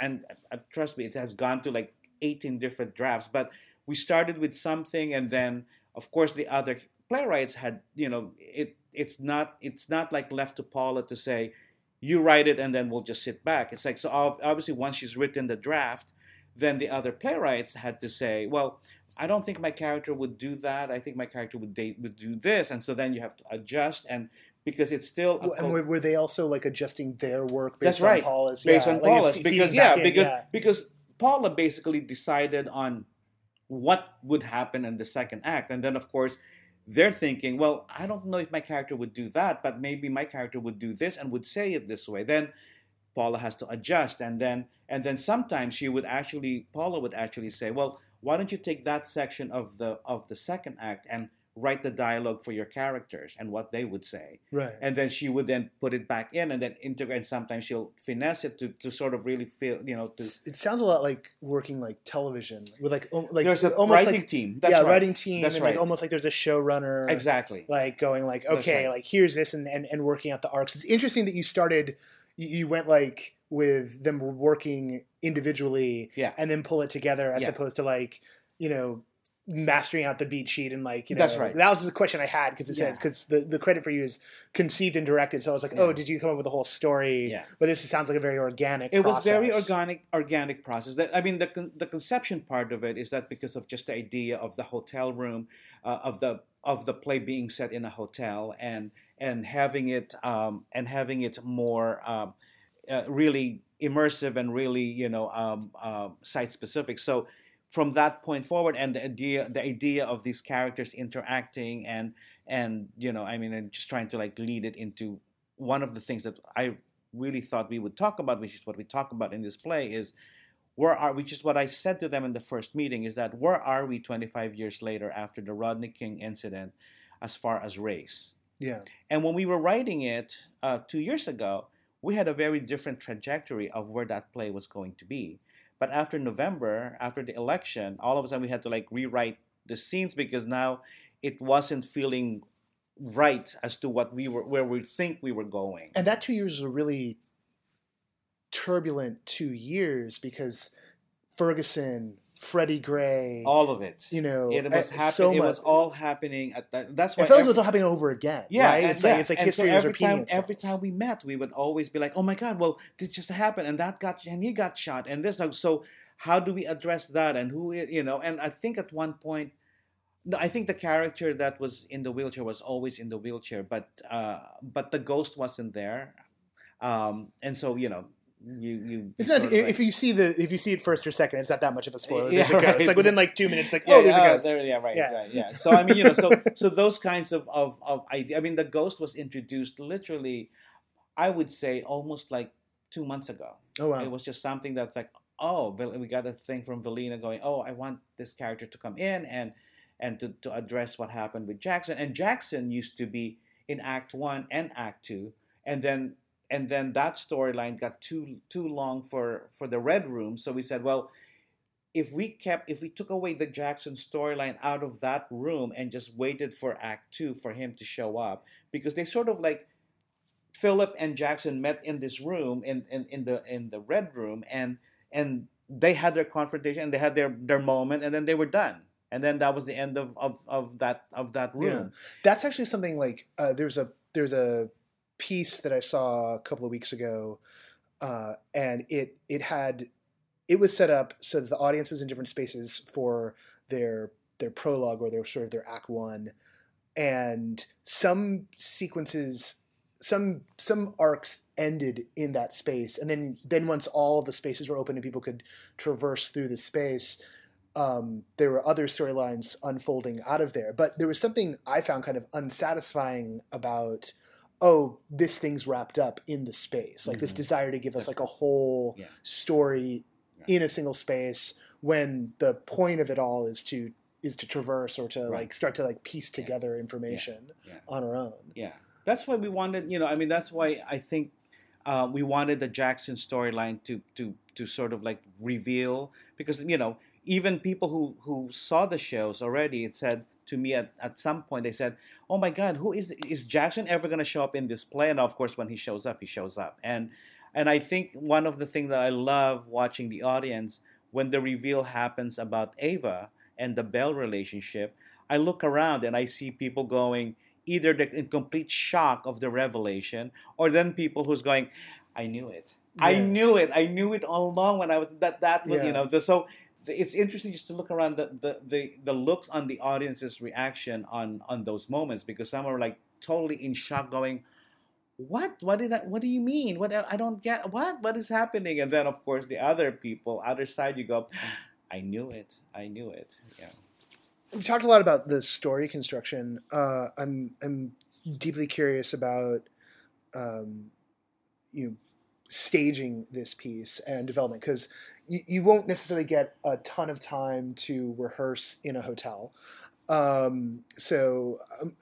and uh, trust me it has gone to like 18 different drafts but we started with something and then of course the other playwrights had you know it it's not it's not like left to paula to say you write it and then we'll just sit back it's like so obviously once she's written the draft then the other playwrights had to say well i don't think my character would do that i think my character would date would do this and so then you have to adjust and because it's still
well, and were, were, they also like adjusting their work based
that's right.
on Paula's
based yeah, on like Paula's because yeah because yeah. because Paula basically decided on what would happen in the second act. And then, of course, they're thinking, well, I don't know if my character would do that, but maybe my character would do this and would say it this way. Then Paula has to adjust. And then, and then sometimes she would actually, Paula would actually say, well, why don't you take that section of the of the second act and write the dialogue for your characters and what they would say.
Right.
And then she would then put it back in and then integrate. And Sometimes she'll finesse it to, to sort of really feel, you know. To,
it sounds a lot like working like television with like like
there's a
almost
writing
like,
team.
That's
yeah,
right. writing team.
That's right.
Like almost like there's a showrunner.
Exactly.
Like going like okay, right. like here's this and, and and working out the arcs. It's interesting that you started. You, you went like with them working individually,
yeah.
and then pull it together as
yeah.
opposed to like you know mastering out the beat sheet and like you know
that's right
that was the question i had because it
yeah.
says because the, the credit for you is conceived and directed so i was like oh, yeah. oh did you come up with the whole story
yeah
but this sounds like a very organic
it
process.
was very organic organic process that i mean the, the conception part of it is that because of just the idea of the hotel room uh, of the of the play being set in a hotel and and having it um, and having it more um, uh, really immersive and really you know um, uh, site specific so from that point forward and the idea the idea of these characters interacting and and you know i mean and just trying to like lead it into one of the things that i really thought we would talk about which is what we talk about in this play is where are which is what i said to them in the first meeting is that where are we 25 years later after the rodney king incident as far as race?
Yeah.
And when we were writing it uh, two years ago we had a very different trajectory of where that play was going to be but after November, after the election, all of a sudden we had to like rewrite the scenes because now it wasn't feeling right as to what we were where we think we were going.
And that two years was a really turbulent two years because Ferguson, Freddie Gray,
all of it.
You know,
it was
eh,
happening.
So
it was all happening at that. That's why
it felt like it was all happening over again.
Yeah,
right?
and,
it's
yeah.
like it's like
and
history
so every
repeating
time,
itself.
every time we met, we would always be like, "Oh my God! Well, this just happened, and that got and he got shot, and this." So how do we address that and who you know and i think at one point no, I think the character that was in the wheelchair was always in the wheelchair, but uh, but the ghost wasn't there, um, and so you know you you.
It's not if
like,
you see the if you see it first or second, it's not that much of a spoiler.
Yeah,
There's a ghost.
right.
It's like within like two minutes, like
yeah, [laughs]
oh, oh,
there's
a oh, ghost.
There, yeah, right,
Yeah.
right, yeah. So I mean, you know, so so those kinds of of of idea. I mean, the ghost was introduced literally, I would say, almost like two months ago.
Oh wow!
It was just something that's like, oh, we got a thing from Velina going, oh, I want this character to come in and and to, to address what happened with Jackson. And Jackson used to be in Act One and Act Two, and then and then that storyline got too too long for for the Red Room. So we said, well, if we kept if we took away the Jackson storyline out of that room and just waited for Act Two for him to show up, because they sort of like Philip and Jackson met in this room in, in, in the in the red room and and they had their confrontation and they had their their moment and then they were done and then that was the end of of, of that of that room
Yeah. That's actually something like uh, there's a there's a piece that I saw a couple of weeks ago, uh, and it it had it was set up so that the audience was in different spaces for their their prologue or their sort of their act one. and some sequences some some arcs ended in that space and then then once all the spaces were open and people could traverse through the space um, there were other storylines unfolding out of there but there was something i found kind of unsatisfying about oh this thing's wrapped up in the space like mm-hmm. this desire to give us like a whole yeah. story yeah. in a single space when the point of it all is to is to traverse or to right. like start to like piece together yeah. information on our own
yeah that's why we wanted you know i mean that's why i think uh, we wanted the Jackson storyline to to to sort of like reveal because you know even people who who saw the shows already it said to me at, at some point they said oh my god who is is Jackson ever going to show up in this play and of course when he shows up he shows up and and I think one of the things that I love watching the audience when the reveal happens about Ava and the Bell relationship I look around and I see people going either the in complete shock of the revelation or then people who's going i knew it yeah. i knew it i knew it all along when i was that that was yeah. you know the, so it's interesting just to look around the, the the the looks on the audience's reaction on on those moments because some are like totally in shock going what? What did I, what do you mean? What i don't get what? What is happening? And then of course the other people other side you go i knew it. I knew it. Yeah.
We talked a lot about the story construction. Uh, I'm I'm deeply curious about um, you know, staging this piece and development because you, you won't necessarily get a ton of time to rehearse in a hotel. Um, so um,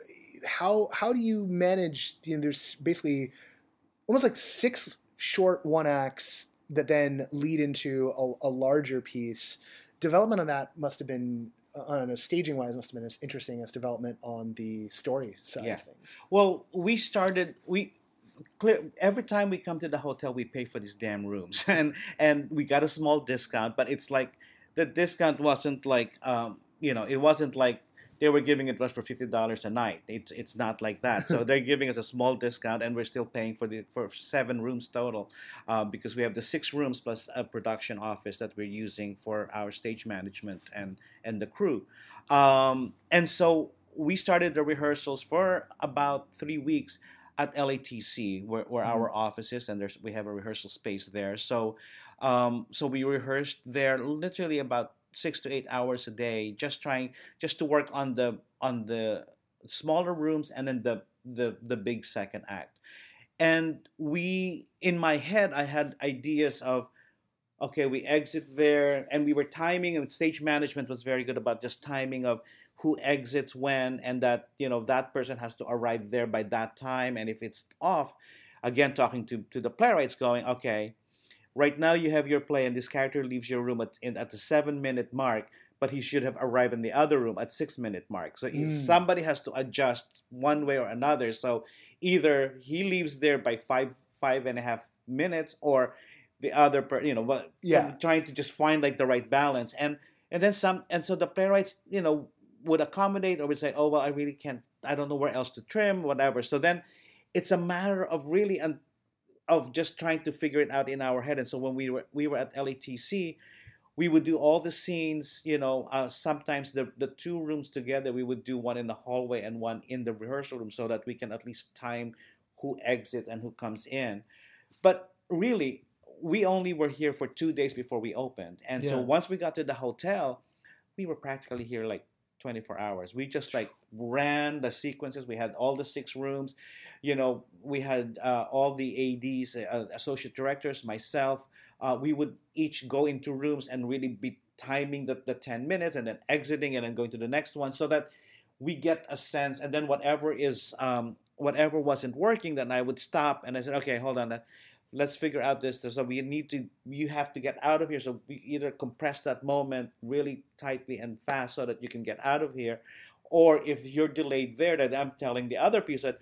how how do you manage? You know, there's basically almost like six short one acts that then lead into a, a larger piece. Development on that must have been on a staging wise must have been as interesting as development on the story side yeah. of things.
Well, we started we clear every time we come to the hotel we pay for these damn rooms [laughs] and and we got a small discount but it's like the discount wasn't like um, you know it wasn't like they were giving it to us for fifty dollars a night. It's it's not like that. So [laughs] they're giving us a small discount, and we're still paying for the for seven rooms total, uh, because we have the six rooms plus a production office that we're using for our stage management and and the crew, um, and so we started the rehearsals for about three weeks at LATC, where, where mm-hmm. our office is, and there's we have a rehearsal space there. So, um, so we rehearsed there literally about six to eight hours a day just trying just to work on the on the smaller rooms and then the the the big second act and we in my head i had ideas of okay we exit there and we were timing and stage management was very good about just timing of who exits when and that you know that person has to arrive there by that time and if it's off again talking to to the playwrights going okay Right now, you have your play, and this character leaves your room at, in, at the seven minute mark, but he should have arrived in the other room at six minute mark. So mm. somebody has to adjust one way or another. So either he leaves there by five five and a half minutes, or the other, per, you know, yeah, trying to just find like the right balance, and and then some, and so the playwrights, you know, would accommodate or would say, oh well, I really can't, I don't know where else to trim, whatever. So then it's a matter of really un- of just trying to figure it out in our head. And so when we were we were at LATC, we would do all the scenes. You know, uh, sometimes the the two rooms together, we would do one in the hallway and one in the rehearsal room, so that we can at least time who exits and who comes in. But really, we only were here for two days before we opened, and yeah. so once we got to the hotel, we were practically here like 24 hours. We just like ran the sequences. We had all the six rooms. You know, we had uh, all the ADs, uh, associate directors, myself. Uh, we would each go into rooms and really be timing the, the 10 minutes and then exiting and then going to the next one so that we get a sense. And then whatever is, um, whatever wasn't working, then I would stop and I said, okay, hold on let's figure out this. So we need to, you have to get out of here. So we either compress that moment really tightly and fast so that you can get out of here, or if you're delayed there, that I'm telling the other piece that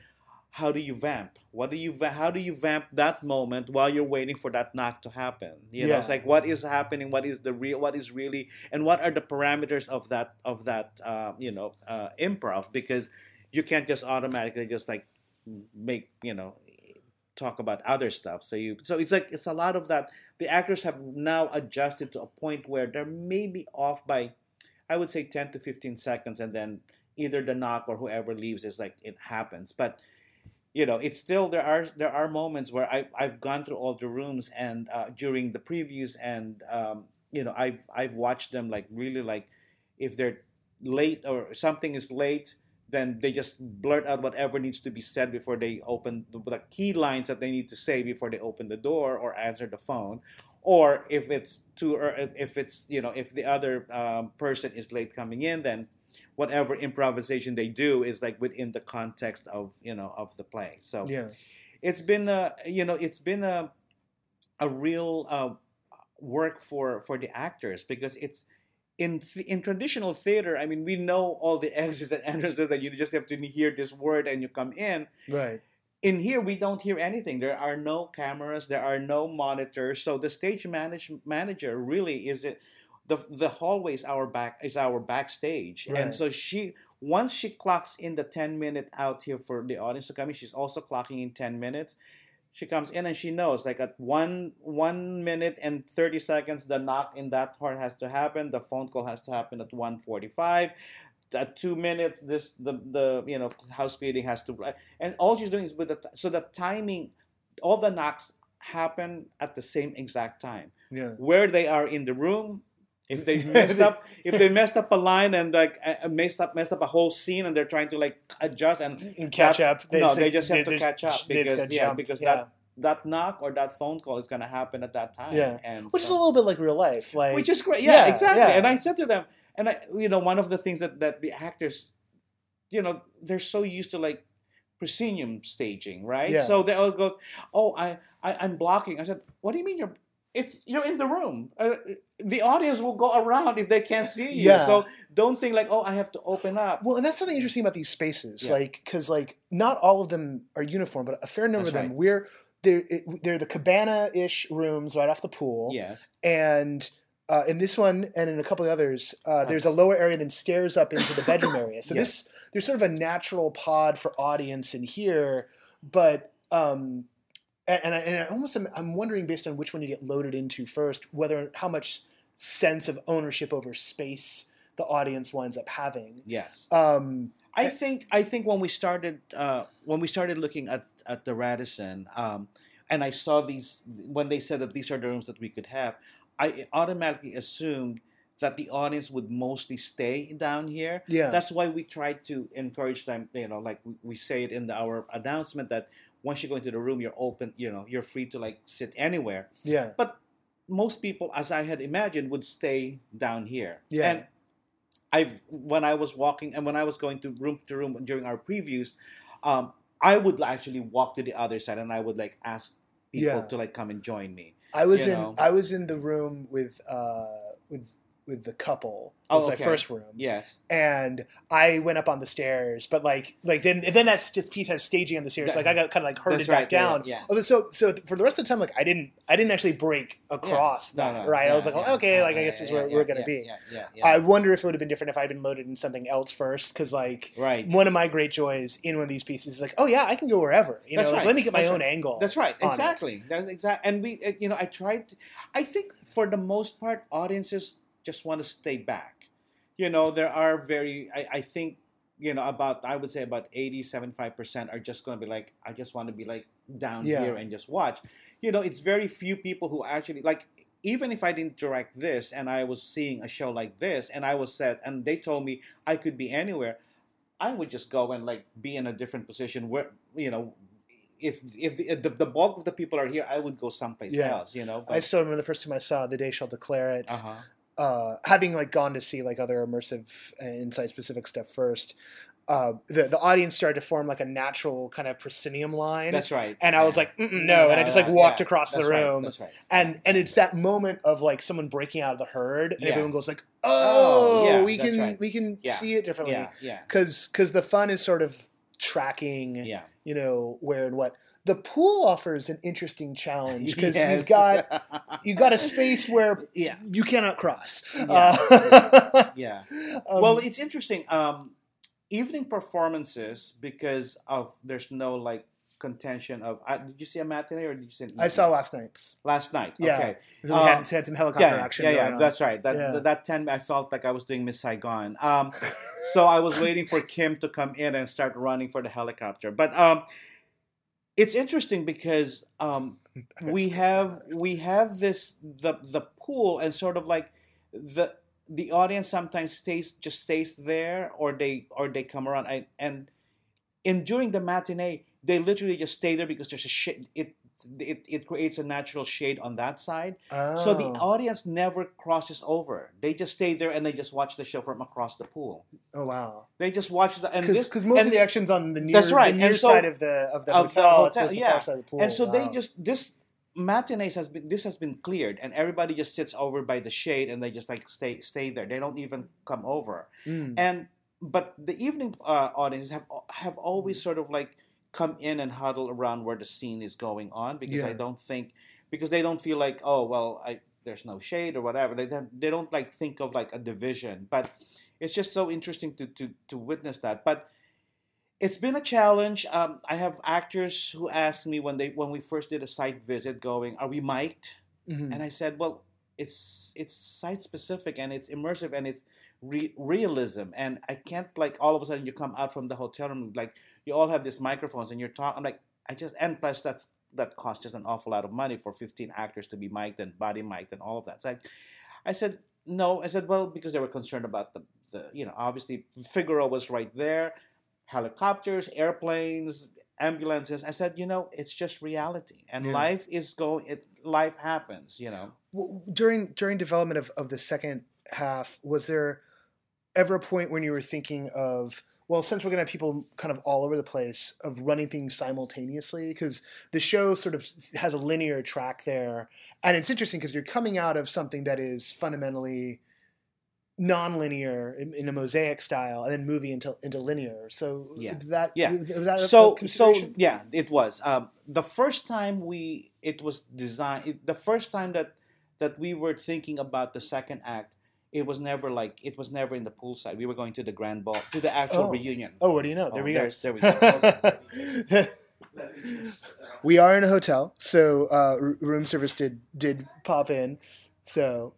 how do you vamp? What do you how do you vamp that moment while you're waiting for that knock to happen? You know, it's like what is happening, what is the real, what is really, and what are the parameters of that of that uh, you know uh, improv? Because you can't just automatically just like make you know talk about other stuff. So you so it's like it's a lot of that. The actors have now adjusted to a point where they're maybe off by I would say 10 to 15 seconds and then either the knock or whoever leaves is like it happens. But you know, it's still there are there are moments where I I've gone through all the rooms and uh, during the previews and um, you know I've I've watched them like really like if they're late or something is late then they just blurt out whatever needs to be said before they open the, the key lines that they need to say before they open the door or answer the phone or if it's too or if it's you know if the other um, person is late coming in then whatever improvisation they do is like within the context of you know of the play so
Yeah.
it's been a you know it's been a a real uh, work for for the actors because it's in th- in traditional theater i mean we know all the exits and entrances that you just have to hear this word and you come in.
Right.
in here we don't hear anything. There are no cameras. There are no monitors. So the stage manage, manager really is it the the hallway is our back is our backstage.
Right.
and so she once she clocks in the 10 minute out here for the audience to come in she's also clocking in 10 minutes she comes in and she knows like at one one minute and 30 seconds the knock in that part has to happen. The phone call has to happen at 145 at two minutes this the the you know house cleaning has to and all she's doing is with the so the timing all the knocks happen at the same exact time.
Yeah.
where they are in the room if they [laughs] messed up if they messed up a line and like uh, messed up messed up a whole scene and they're trying to like adjust and
And catch up.
no they just have to catch up because yeah
jump.
because
Yeah.
that that knock or that phone call is going to happen at that time
Yeah.
and
which is a little bit like real life. Like
which is great. Yeah,
yeah,
exactly.
yeah.
And I said to them, and I, you know, one of the things that that the actors, you know, they're so used to like proscenium staging, right?
Yeah.
So they all go, "Oh, I, I I'm blocking." I said, "What do you mean you're?" It's you're in the room. Uh, the audience will go around if they can't see you.
Yeah.
So don't think like, "Oh, I have to open up."
Well, and that's something interesting about these spaces,
Yeah.
like because like not all of them are uniform, but a fair number
That's
of them
right.
we're they're they're the cabana-ish rooms right off the pool,
Yes.
and uh, in this one and in a couple of others, uh, there's a lower area that stairs up into the bedroom area. So [laughs]
Yes.
this there's sort of a natural pod for audience in here, but um, and, and I, and I almost am, I'm wondering based on which one you get loaded into first, whether how much sense of ownership over space the audience winds up having.
Yes.
Um,
I think I think when we started uh, when we started looking at at the Radisson, um, and I saw these when they said that these are the rooms that we could have, I automatically assumed that the audience would mostly stay down here.
Yeah.
That's why we tried to encourage them. You know, like we, we say it in the, our announcement that once you go into the room, you're open. You know, you're free to like sit anywhere.
yeah.
But most people, as I had imagined, would stay down here.
Yeah.
And I've when I was walking and when I was going to room to room during our previews, um, I would actually walk to the other side and I would like ask people
Yeah.
to like come and join me.
I was in
know.
I was in the room with uh with with the couple. It
Oh,
was
okay.
my first room.
Yes.
And I went up on the stairs, but like like then then that's just Pete has staging on the stairs.
That-
like I got kind of like herded
That's
back
right, yeah,
down.
yeah.
Oh, So so for the rest of the time, like I didn't I didn't actually break across
No,
that.
no,
right? I was like,
yeah,
oh, okay,
yeah,
like I guess this is where
yeah,
we're gonna
yeah,
be.
Yeah, yeah, yeah.
I wonder if it would have been different if I'd been loaded in something else first, because like
right.
one of my great joys in one of these pieces is like, oh yeah, I can go wherever. You know,
That's
like, let me get my
that's
own
right.
angle.
That's right. Exactly. That's exact. And we, uh, you know, I tried. To, I think for the most part, audiences just want to stay back. You know, there are very. I, I think you know about. I would say about 80, 75 percent are just going to be like, I just want to be like down
Yeah.
here and just watch. You know, it's very few people who actually like. Even if I didn't direct this and I was seeing a show like this and I was set and they told me I could be anywhere, I would just go and like be in a different position where you know if if the, the, the bulk of the people are here, I would go someplace
Yeah.
else. You know.
I still remember the first time I saw The Day Shall Declare It.
uh huh.
Uh, having like gone to see like other immersive uh, insight specific stuff first, uh, the the audience started to form like a natural kind of proscenium line,
That's right.
and I was like, Mm-mm, no, and I just like walked
yeah.
across the
That's right,
room,
That's right.
and and it's that moment of like someone breaking out of the herd, and
Yeah.
everyone goes like,
Oh,
oh, we can
right.
we can
Yeah.
see it differently,
Yeah. Yeah.
because because the fun is sort of tracking,
Yeah.
you know, where and what. The pool offers an interesting challenge because
Yes. [laughs]
you've got you got a space where
yeah.
you cannot cross.
Yeah.
Uh,
Yeah. [laughs]
um,
well, it's interesting. Um, evening performances because of there's no like contention of. Uh, did you see a matinee or did you see? An
I saw last night's.
last night.
Yeah.
Okay.
We
Um,
had, had some helicopter
yeah,
action.
yeah, yeah.
on.
That's right. That
Yeah.
that, that ten, I felt like I was doing Miss Saigon. Um, [laughs] so I was waiting for Kim to come in and start running for the helicopter. But um, it's interesting because um, [laughs] we have we have this the the pool and sort of like the the audience sometimes stays just stays there or they or they come around. I, and in during the matinee they literally just stay there because there's a shade it it, it creates a natural shade on that side so the
Oh.
audience never crosses over they just stay there and they just watch the show from across the pool
Oh wow.
they just watch the and this
Because most of the action's on the near,
That's right,
the near
so-
side of the of the
of the
hotel,
hotel,
the
yeah.
side of the pool.
and so they just this matinees has been this has been cleared and everybody just sits over by the shade and they just like stay stay there they don't even come over
Mm.
and but the evening uh, audiences have have
Mm.
always sort of like come in and huddle around where the scene is going on because I don't think because they don't feel like oh well I there's no shade or whatever they don't they don't like think of like a division but it's just so interesting to to to witness that but it's been a challenge. Um, I have actors who asked me when they when we first did a site visit, going, "Are we mic'd?"
Mhm.
And I said, "Well, it's it's site specific and it's immersive and it's re- realism. And I can't like all of a sudden you come out from the hotel room like you all have these microphones and you're talking. I'm like, I just and plus that's that costs just an awful lot of money for 15 actors to be mic'd and body mic'd and all of that. So I, I said no. I said well because they were concerned about the, the you know obviously Figueroa was right there, helicopters, airplanes, ambulances. I said you know it's just reality and
Yeah.
life is going. It life happens. You know.
During during development of, of the second half, was there ever a point when you were thinking of well, since we're gonna have people kind of all over the place, of running things simultaneously? Because the show sort of has a linear track there, and it's interesting because you're coming out of something that is fundamentally non-linear in, in a mosaic style, and then moving into into linear. So
Yeah.
that
Yeah.
was that
so so yeah it was um, the first time we it was designed it, the first time that that we were thinking about the second act it was never like it was never in the poolside we were going to the grand ball to the actual
Oh.
reunion
Oh, what do you know? There
Oh,
we go.
there we go Okay. [laughs]
we are in a hotel, so uh, room service did did pop in. So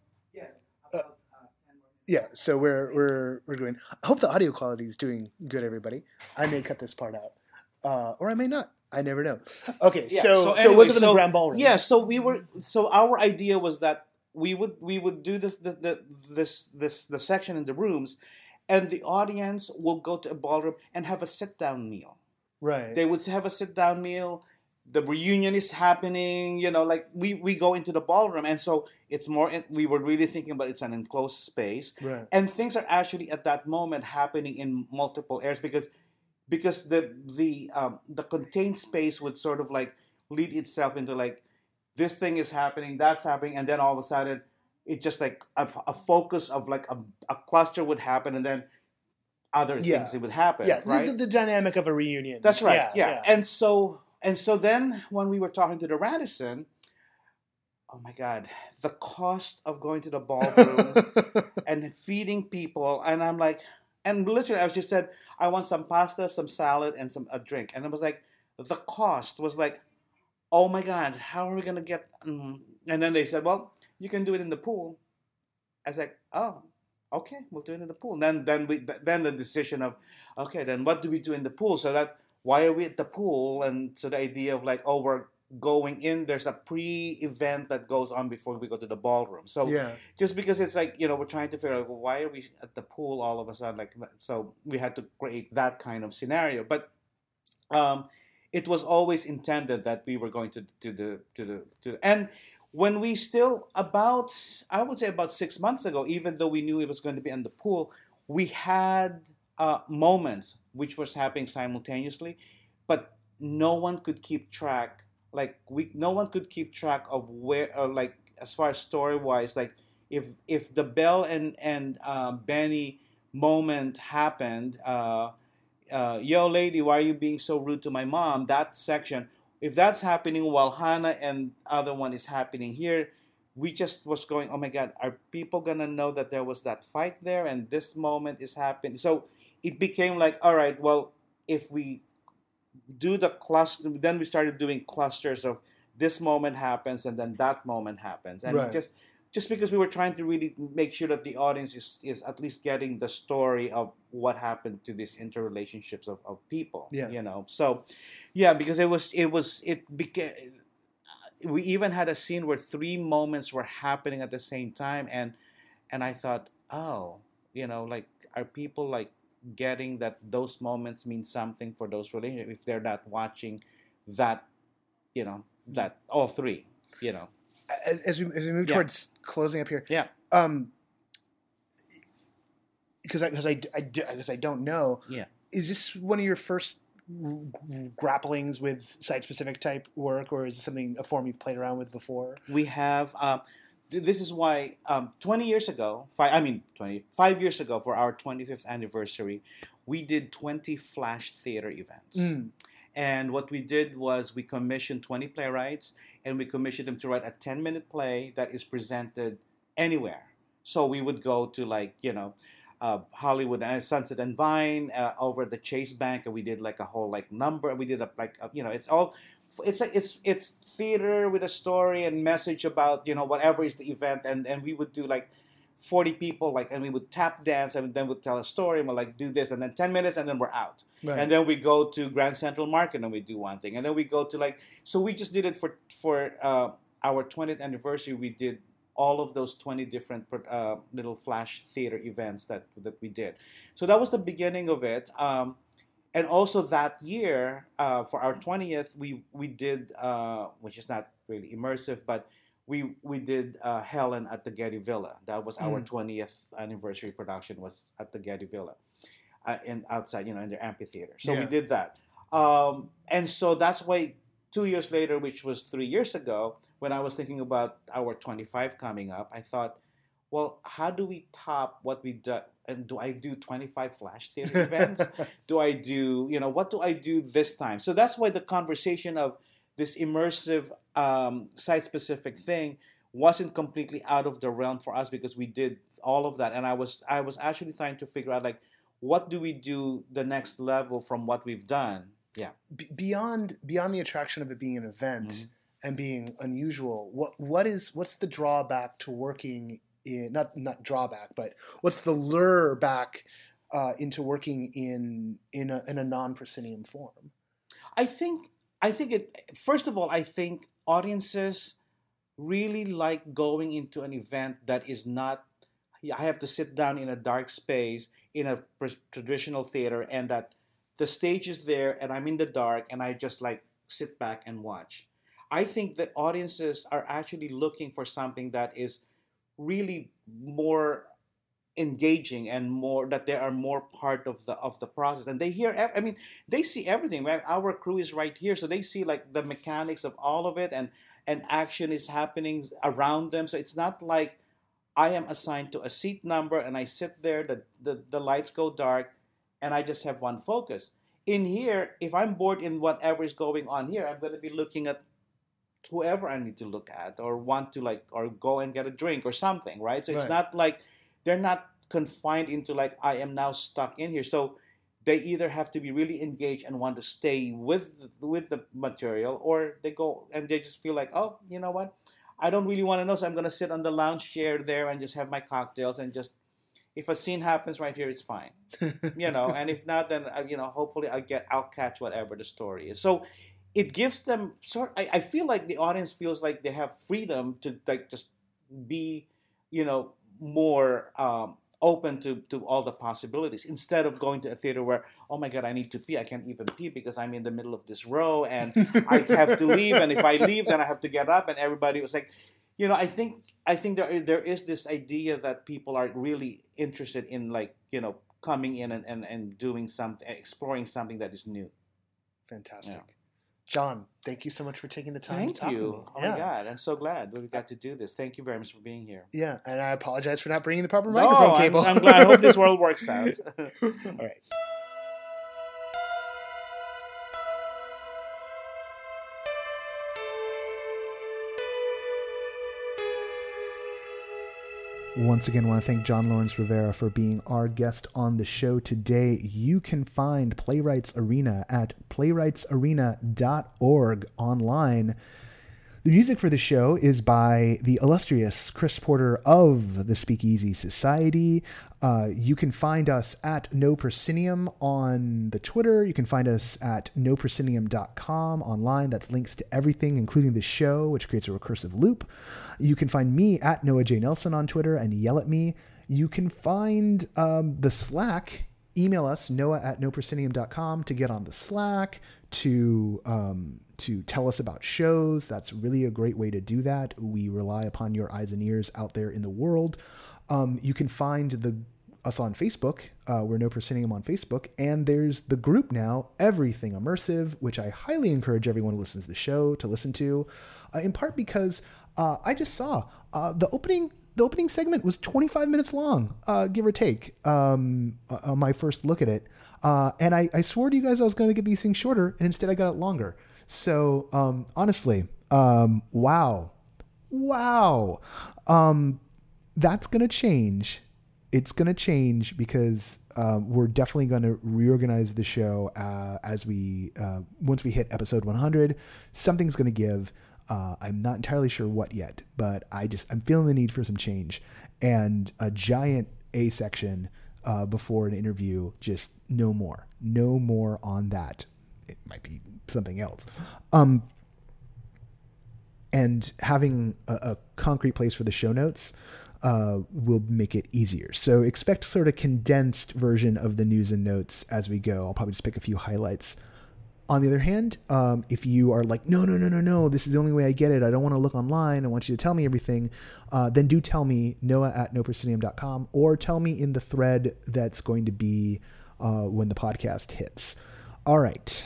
yeah, so we're we're we're going. I hope the audio quality is doing good, everybody. I may cut this part out, uh, or I may not. I never know. Okay,
Yeah,
so so,
anyway,
it wasn't in
so-
the grand ballroom.
Yeah, so we were so our idea was that we would we would do this the, the this this the section in the rooms, and the audience will go to a ballroom and have a sit down meal.
right.
They would have a sit down meal. The reunion is happening. You know, like we we go into the ballroom, and so it's more. We were really thinking about it's an enclosed space,
right.
and things are actually at that moment happening in multiple areas because because the the um, the contained space would sort of like lead itself into like this thing is happening, that's happening, and then all of a sudden it just like a, a focus of like a, a cluster would happen, and then other
Yeah.
things would happen.
Yeah,
right.
the, the dynamic of a reunion.
That's right. Yeah, And so and so then when we were talking to the Radisson, oh my God, the cost of going to the ballroom [laughs] and feeding people, and I'm like, and literally I was just said, I want some pasta, some salad, and some a drink, and it was like the cost was like, oh my God, how are we gonna get? mm. And then they said, well, you can do it in the pool. I was like, oh, okay, we'll do it in the pool. And then then we then the decision of, okay, then what do we do in the pool? So that why are we at the pool? And so the idea of like, oh, we're going in. There's a pre-event that goes on before we go to the ballroom. So
yeah.
just because it's like you know we're trying to figure out well, why are we at the pool all of a sudden like so we had to create that kind of scenario but um it was always intended that we were going to to the to the to and when we still about i would say about six months ago even though we knew it was going to be in the pool we had uh, moments which was happening simultaneously but no one could keep track like we no one could keep track of where or like as far as story wise like if if the bell and and um, benny moment happened uh, uh, yo lady why are you being so rude to my mom that section if that's happening while hannah and other one is happening here we just was going oh my god are people gonna know that there was that fight there and this moment is happening so it became like all right well if we do the cluster. Then we started doing clusters of this moment happens and then that moment happens, and
Right.
just just because we were trying to really make sure that the audience is is at least getting the story of what happened to these interrelationships of, of people.
Yeah.
You know. So, yeah, because it was it was it became. We even had a scene where three moments were happening at the same time, and and I thought, oh, you know, like are people like getting that those moments mean something for those relationships if they're not watching that, you know, mm. that all three, you know,
As, we as we move
Yeah.
towards closing up here,
yeah,
um, because I because I I because I don't know.
Yeah.
Is this one of your first grapplings with site specific type work, or is this something a form you've played around with before?
we have. Um, this is why um, 20 years ago, five, I mean 25 years ago, for our 25th anniversary, we did 20 flash theater events.
Mm.
And what we did was we commissioned 20 playwrights and we commissioned them to write a 10 minute play that is presented anywhere. So we would go to like, you know, uh, Hollywood and Sunset and Vine uh, over the Chase Bank and we did like a whole like number. We did a, like, a, you know, it's all, it's a, it's it's theater with a story and message about, you know, whatever is the event. And, and we would do like 40 people like, and we would tap dance and then we'd tell a story and we'll like do this and then 10 minutes and then we're out
Right.
and then we go to Grand Central Market and we do one thing, and then we go to like so we just did it for for uh, our 20th anniversary. We did all of those 20 different uh, little flash theater events that that we did. So that was the beginning of it. Um, and also that year uh, for our 20th, we we did uh, which is not really immersive, but we we did uh, Helen at the Getty Villa. That was our 20th anniversary production was at the Getty Villa uh, in outside, you know, in the amphitheater. So
Yeah.
we did that, um, and so that's why two years later, which was three years ago, when I was thinking about our 25 coming up, I thought, well, how do we top what we do? And do I do 25 flash theater [laughs] events? do I do, you know, what do I do this time? So that's why the conversation of this immersive um, site specific thing wasn't completely out of the realm for us because we did all of that and i was i was actually trying to figure out like what do we do the next level from what we've done yeah
Be- beyond beyond the attraction of it being an event
Mhm.
and being unusual, what what is what's the drawback to working in not not drawback, but what's the lure back uh, into working in in a, in a non proscenium form?
I think I think it first of all I think audiences really like going into an event that is not I have to sit down in a dark space in a traditional theater and that the stage is there and I'm in the dark and I just like sit back and watch. I think that audiences are actually looking for something that is really more engaging and more that they are more part of the of the process. And they hear i mean they see everything right? Our crew is right here so they see like the mechanics of all of it and and action is happening around them. So it's not like i am assigned to a seat number and i sit there the the, the lights go dark and i just have one focus. In here if i'm bored in whatever is going on here i'm going to be looking at whoever i need to look at or want to like or go and get a drink or something right? So it's not like they're not confined into like I am now stuck in here. So they either have to be really engaged and want to stay with with the material, or they go and they just feel like, oh, you know what, I don't really want to know, so I'm gonna sit on the lounge chair there and just have my cocktails and just. If a scene happens right here, it's fine, [laughs] you know. And if not, then uh, you know, hopefully I'll get, I'll catch whatever the story is. So, it gives them sort. I, I feel like the audience feels like they have freedom to like just be, you know, more um, open to, to all the possibilities instead of going to a theater where oh my god i need to pee. I can't even pee because i'm in the middle of this row and i have to leave. And if i leave then i have to get up. And everybody was like you know i think i think there there is this idea that people are really interested in like you know coming in and, and, and doing something exploring something that is new.
Fantastic. Jon, thank you so much for taking the time
thank
to talk
you
me.
oh
yeah.
my god i'm so glad that we got to do this thank you very much for being here
Yeah, and I apologize for not bringing the proper
No,
microphone
I'm-
cable.
I'm glad i hope this world works [laughs] out [laughs]
All right.
Once again, I want to thank Jon Lawrence Rivera for being our guest on the show today. You can find Playwrights Arena at playwrightsarena.org online. The music for the show is by the illustrious Chris Porter of the Speakeasy Society. Uh, you can find us at No Proscenium on the Twitter. You can find us at noproscenium.com online. That's links to everything, including the show, which creates a recursive loop. You can find me at Noah J. Nelson on Twitter and yell at me. You can find um, the Slack. Email us, noah at noproscenium.com to get on the Slack, to um, to tell us about shows. That's really a great way to do that. We rely upon your eyes and ears out there in the world. Um, you can find the us on Facebook. Uh, we're No Proscenium on Facebook, and there's the group now, Everything Immersive, which I highly encourage everyone who listens to the show to listen to. Uh, in part because uh, I just saw uh, the opening. The opening segment was 25 minutes long, uh, give or take. Um, uh, on my first look at it, and I, I swore to you guys I was going to get these things shorter, and instead I got it longer. So um, honestly, um, wow, wow, um, that's gonna change. It's gonna change because uh, we're definitely going to reorganize the show uh, as we uh, once we hit episode 100. Something's going to give. Uh, I'm not entirely sure what yet, but I just I'm feeling the need for some change and a giant A section uh, before an interview. Just no more, no more on that. It might be something else. Um, and having a, a, concrete place for the show notes uh, will make it easier. So expect sort of condensed version of the news and notes as we go. I'll probably just pick a few highlights. On the other hand, um, if you are like, no, no, no, no, no, this is the only way I get it. I don't want to look online. I want you to tell me everything. Uh, then do tell me, noah at noproscenium.com, or tell me in the thread that's going to be uh, when the podcast hits. All right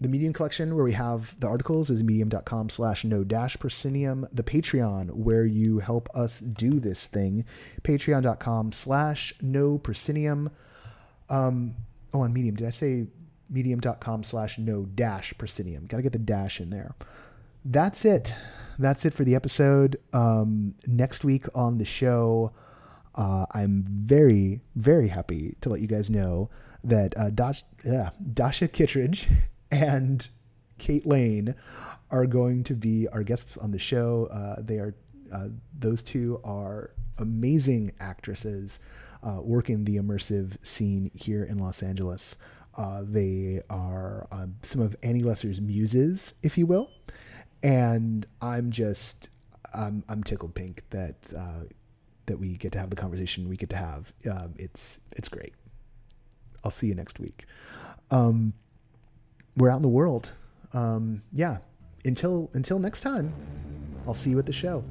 the Medium collection where we have the articles is medium.com slash no dash proscenium. The Patreon where you help us do this thing, patreon.com slash no proscenium. Um, oh, on Medium, did I say medium.com slash no dash proscenium? Got to get the dash in there. That's it. That's it for the episode. Um, next week on the show, uh, I'm very, very happy to let you guys know that uh, Dash, uh, Dasha Kittredge [laughs] and Kate Lane are going to be our guests on the show. Uh, they are uh, those two are amazing actresses uh, working the immersive scene here in Los Angeles. Uh, they are um, some of Annie Lesser's muses, if you will, and I'm just I'm, I'm tickled pink that uh, that we get to have the conversation we get to have. Um, it's it's great. I'll see you next week. Um, we're out in the world. Um, yeah. Until until next time, I'll see you at the show.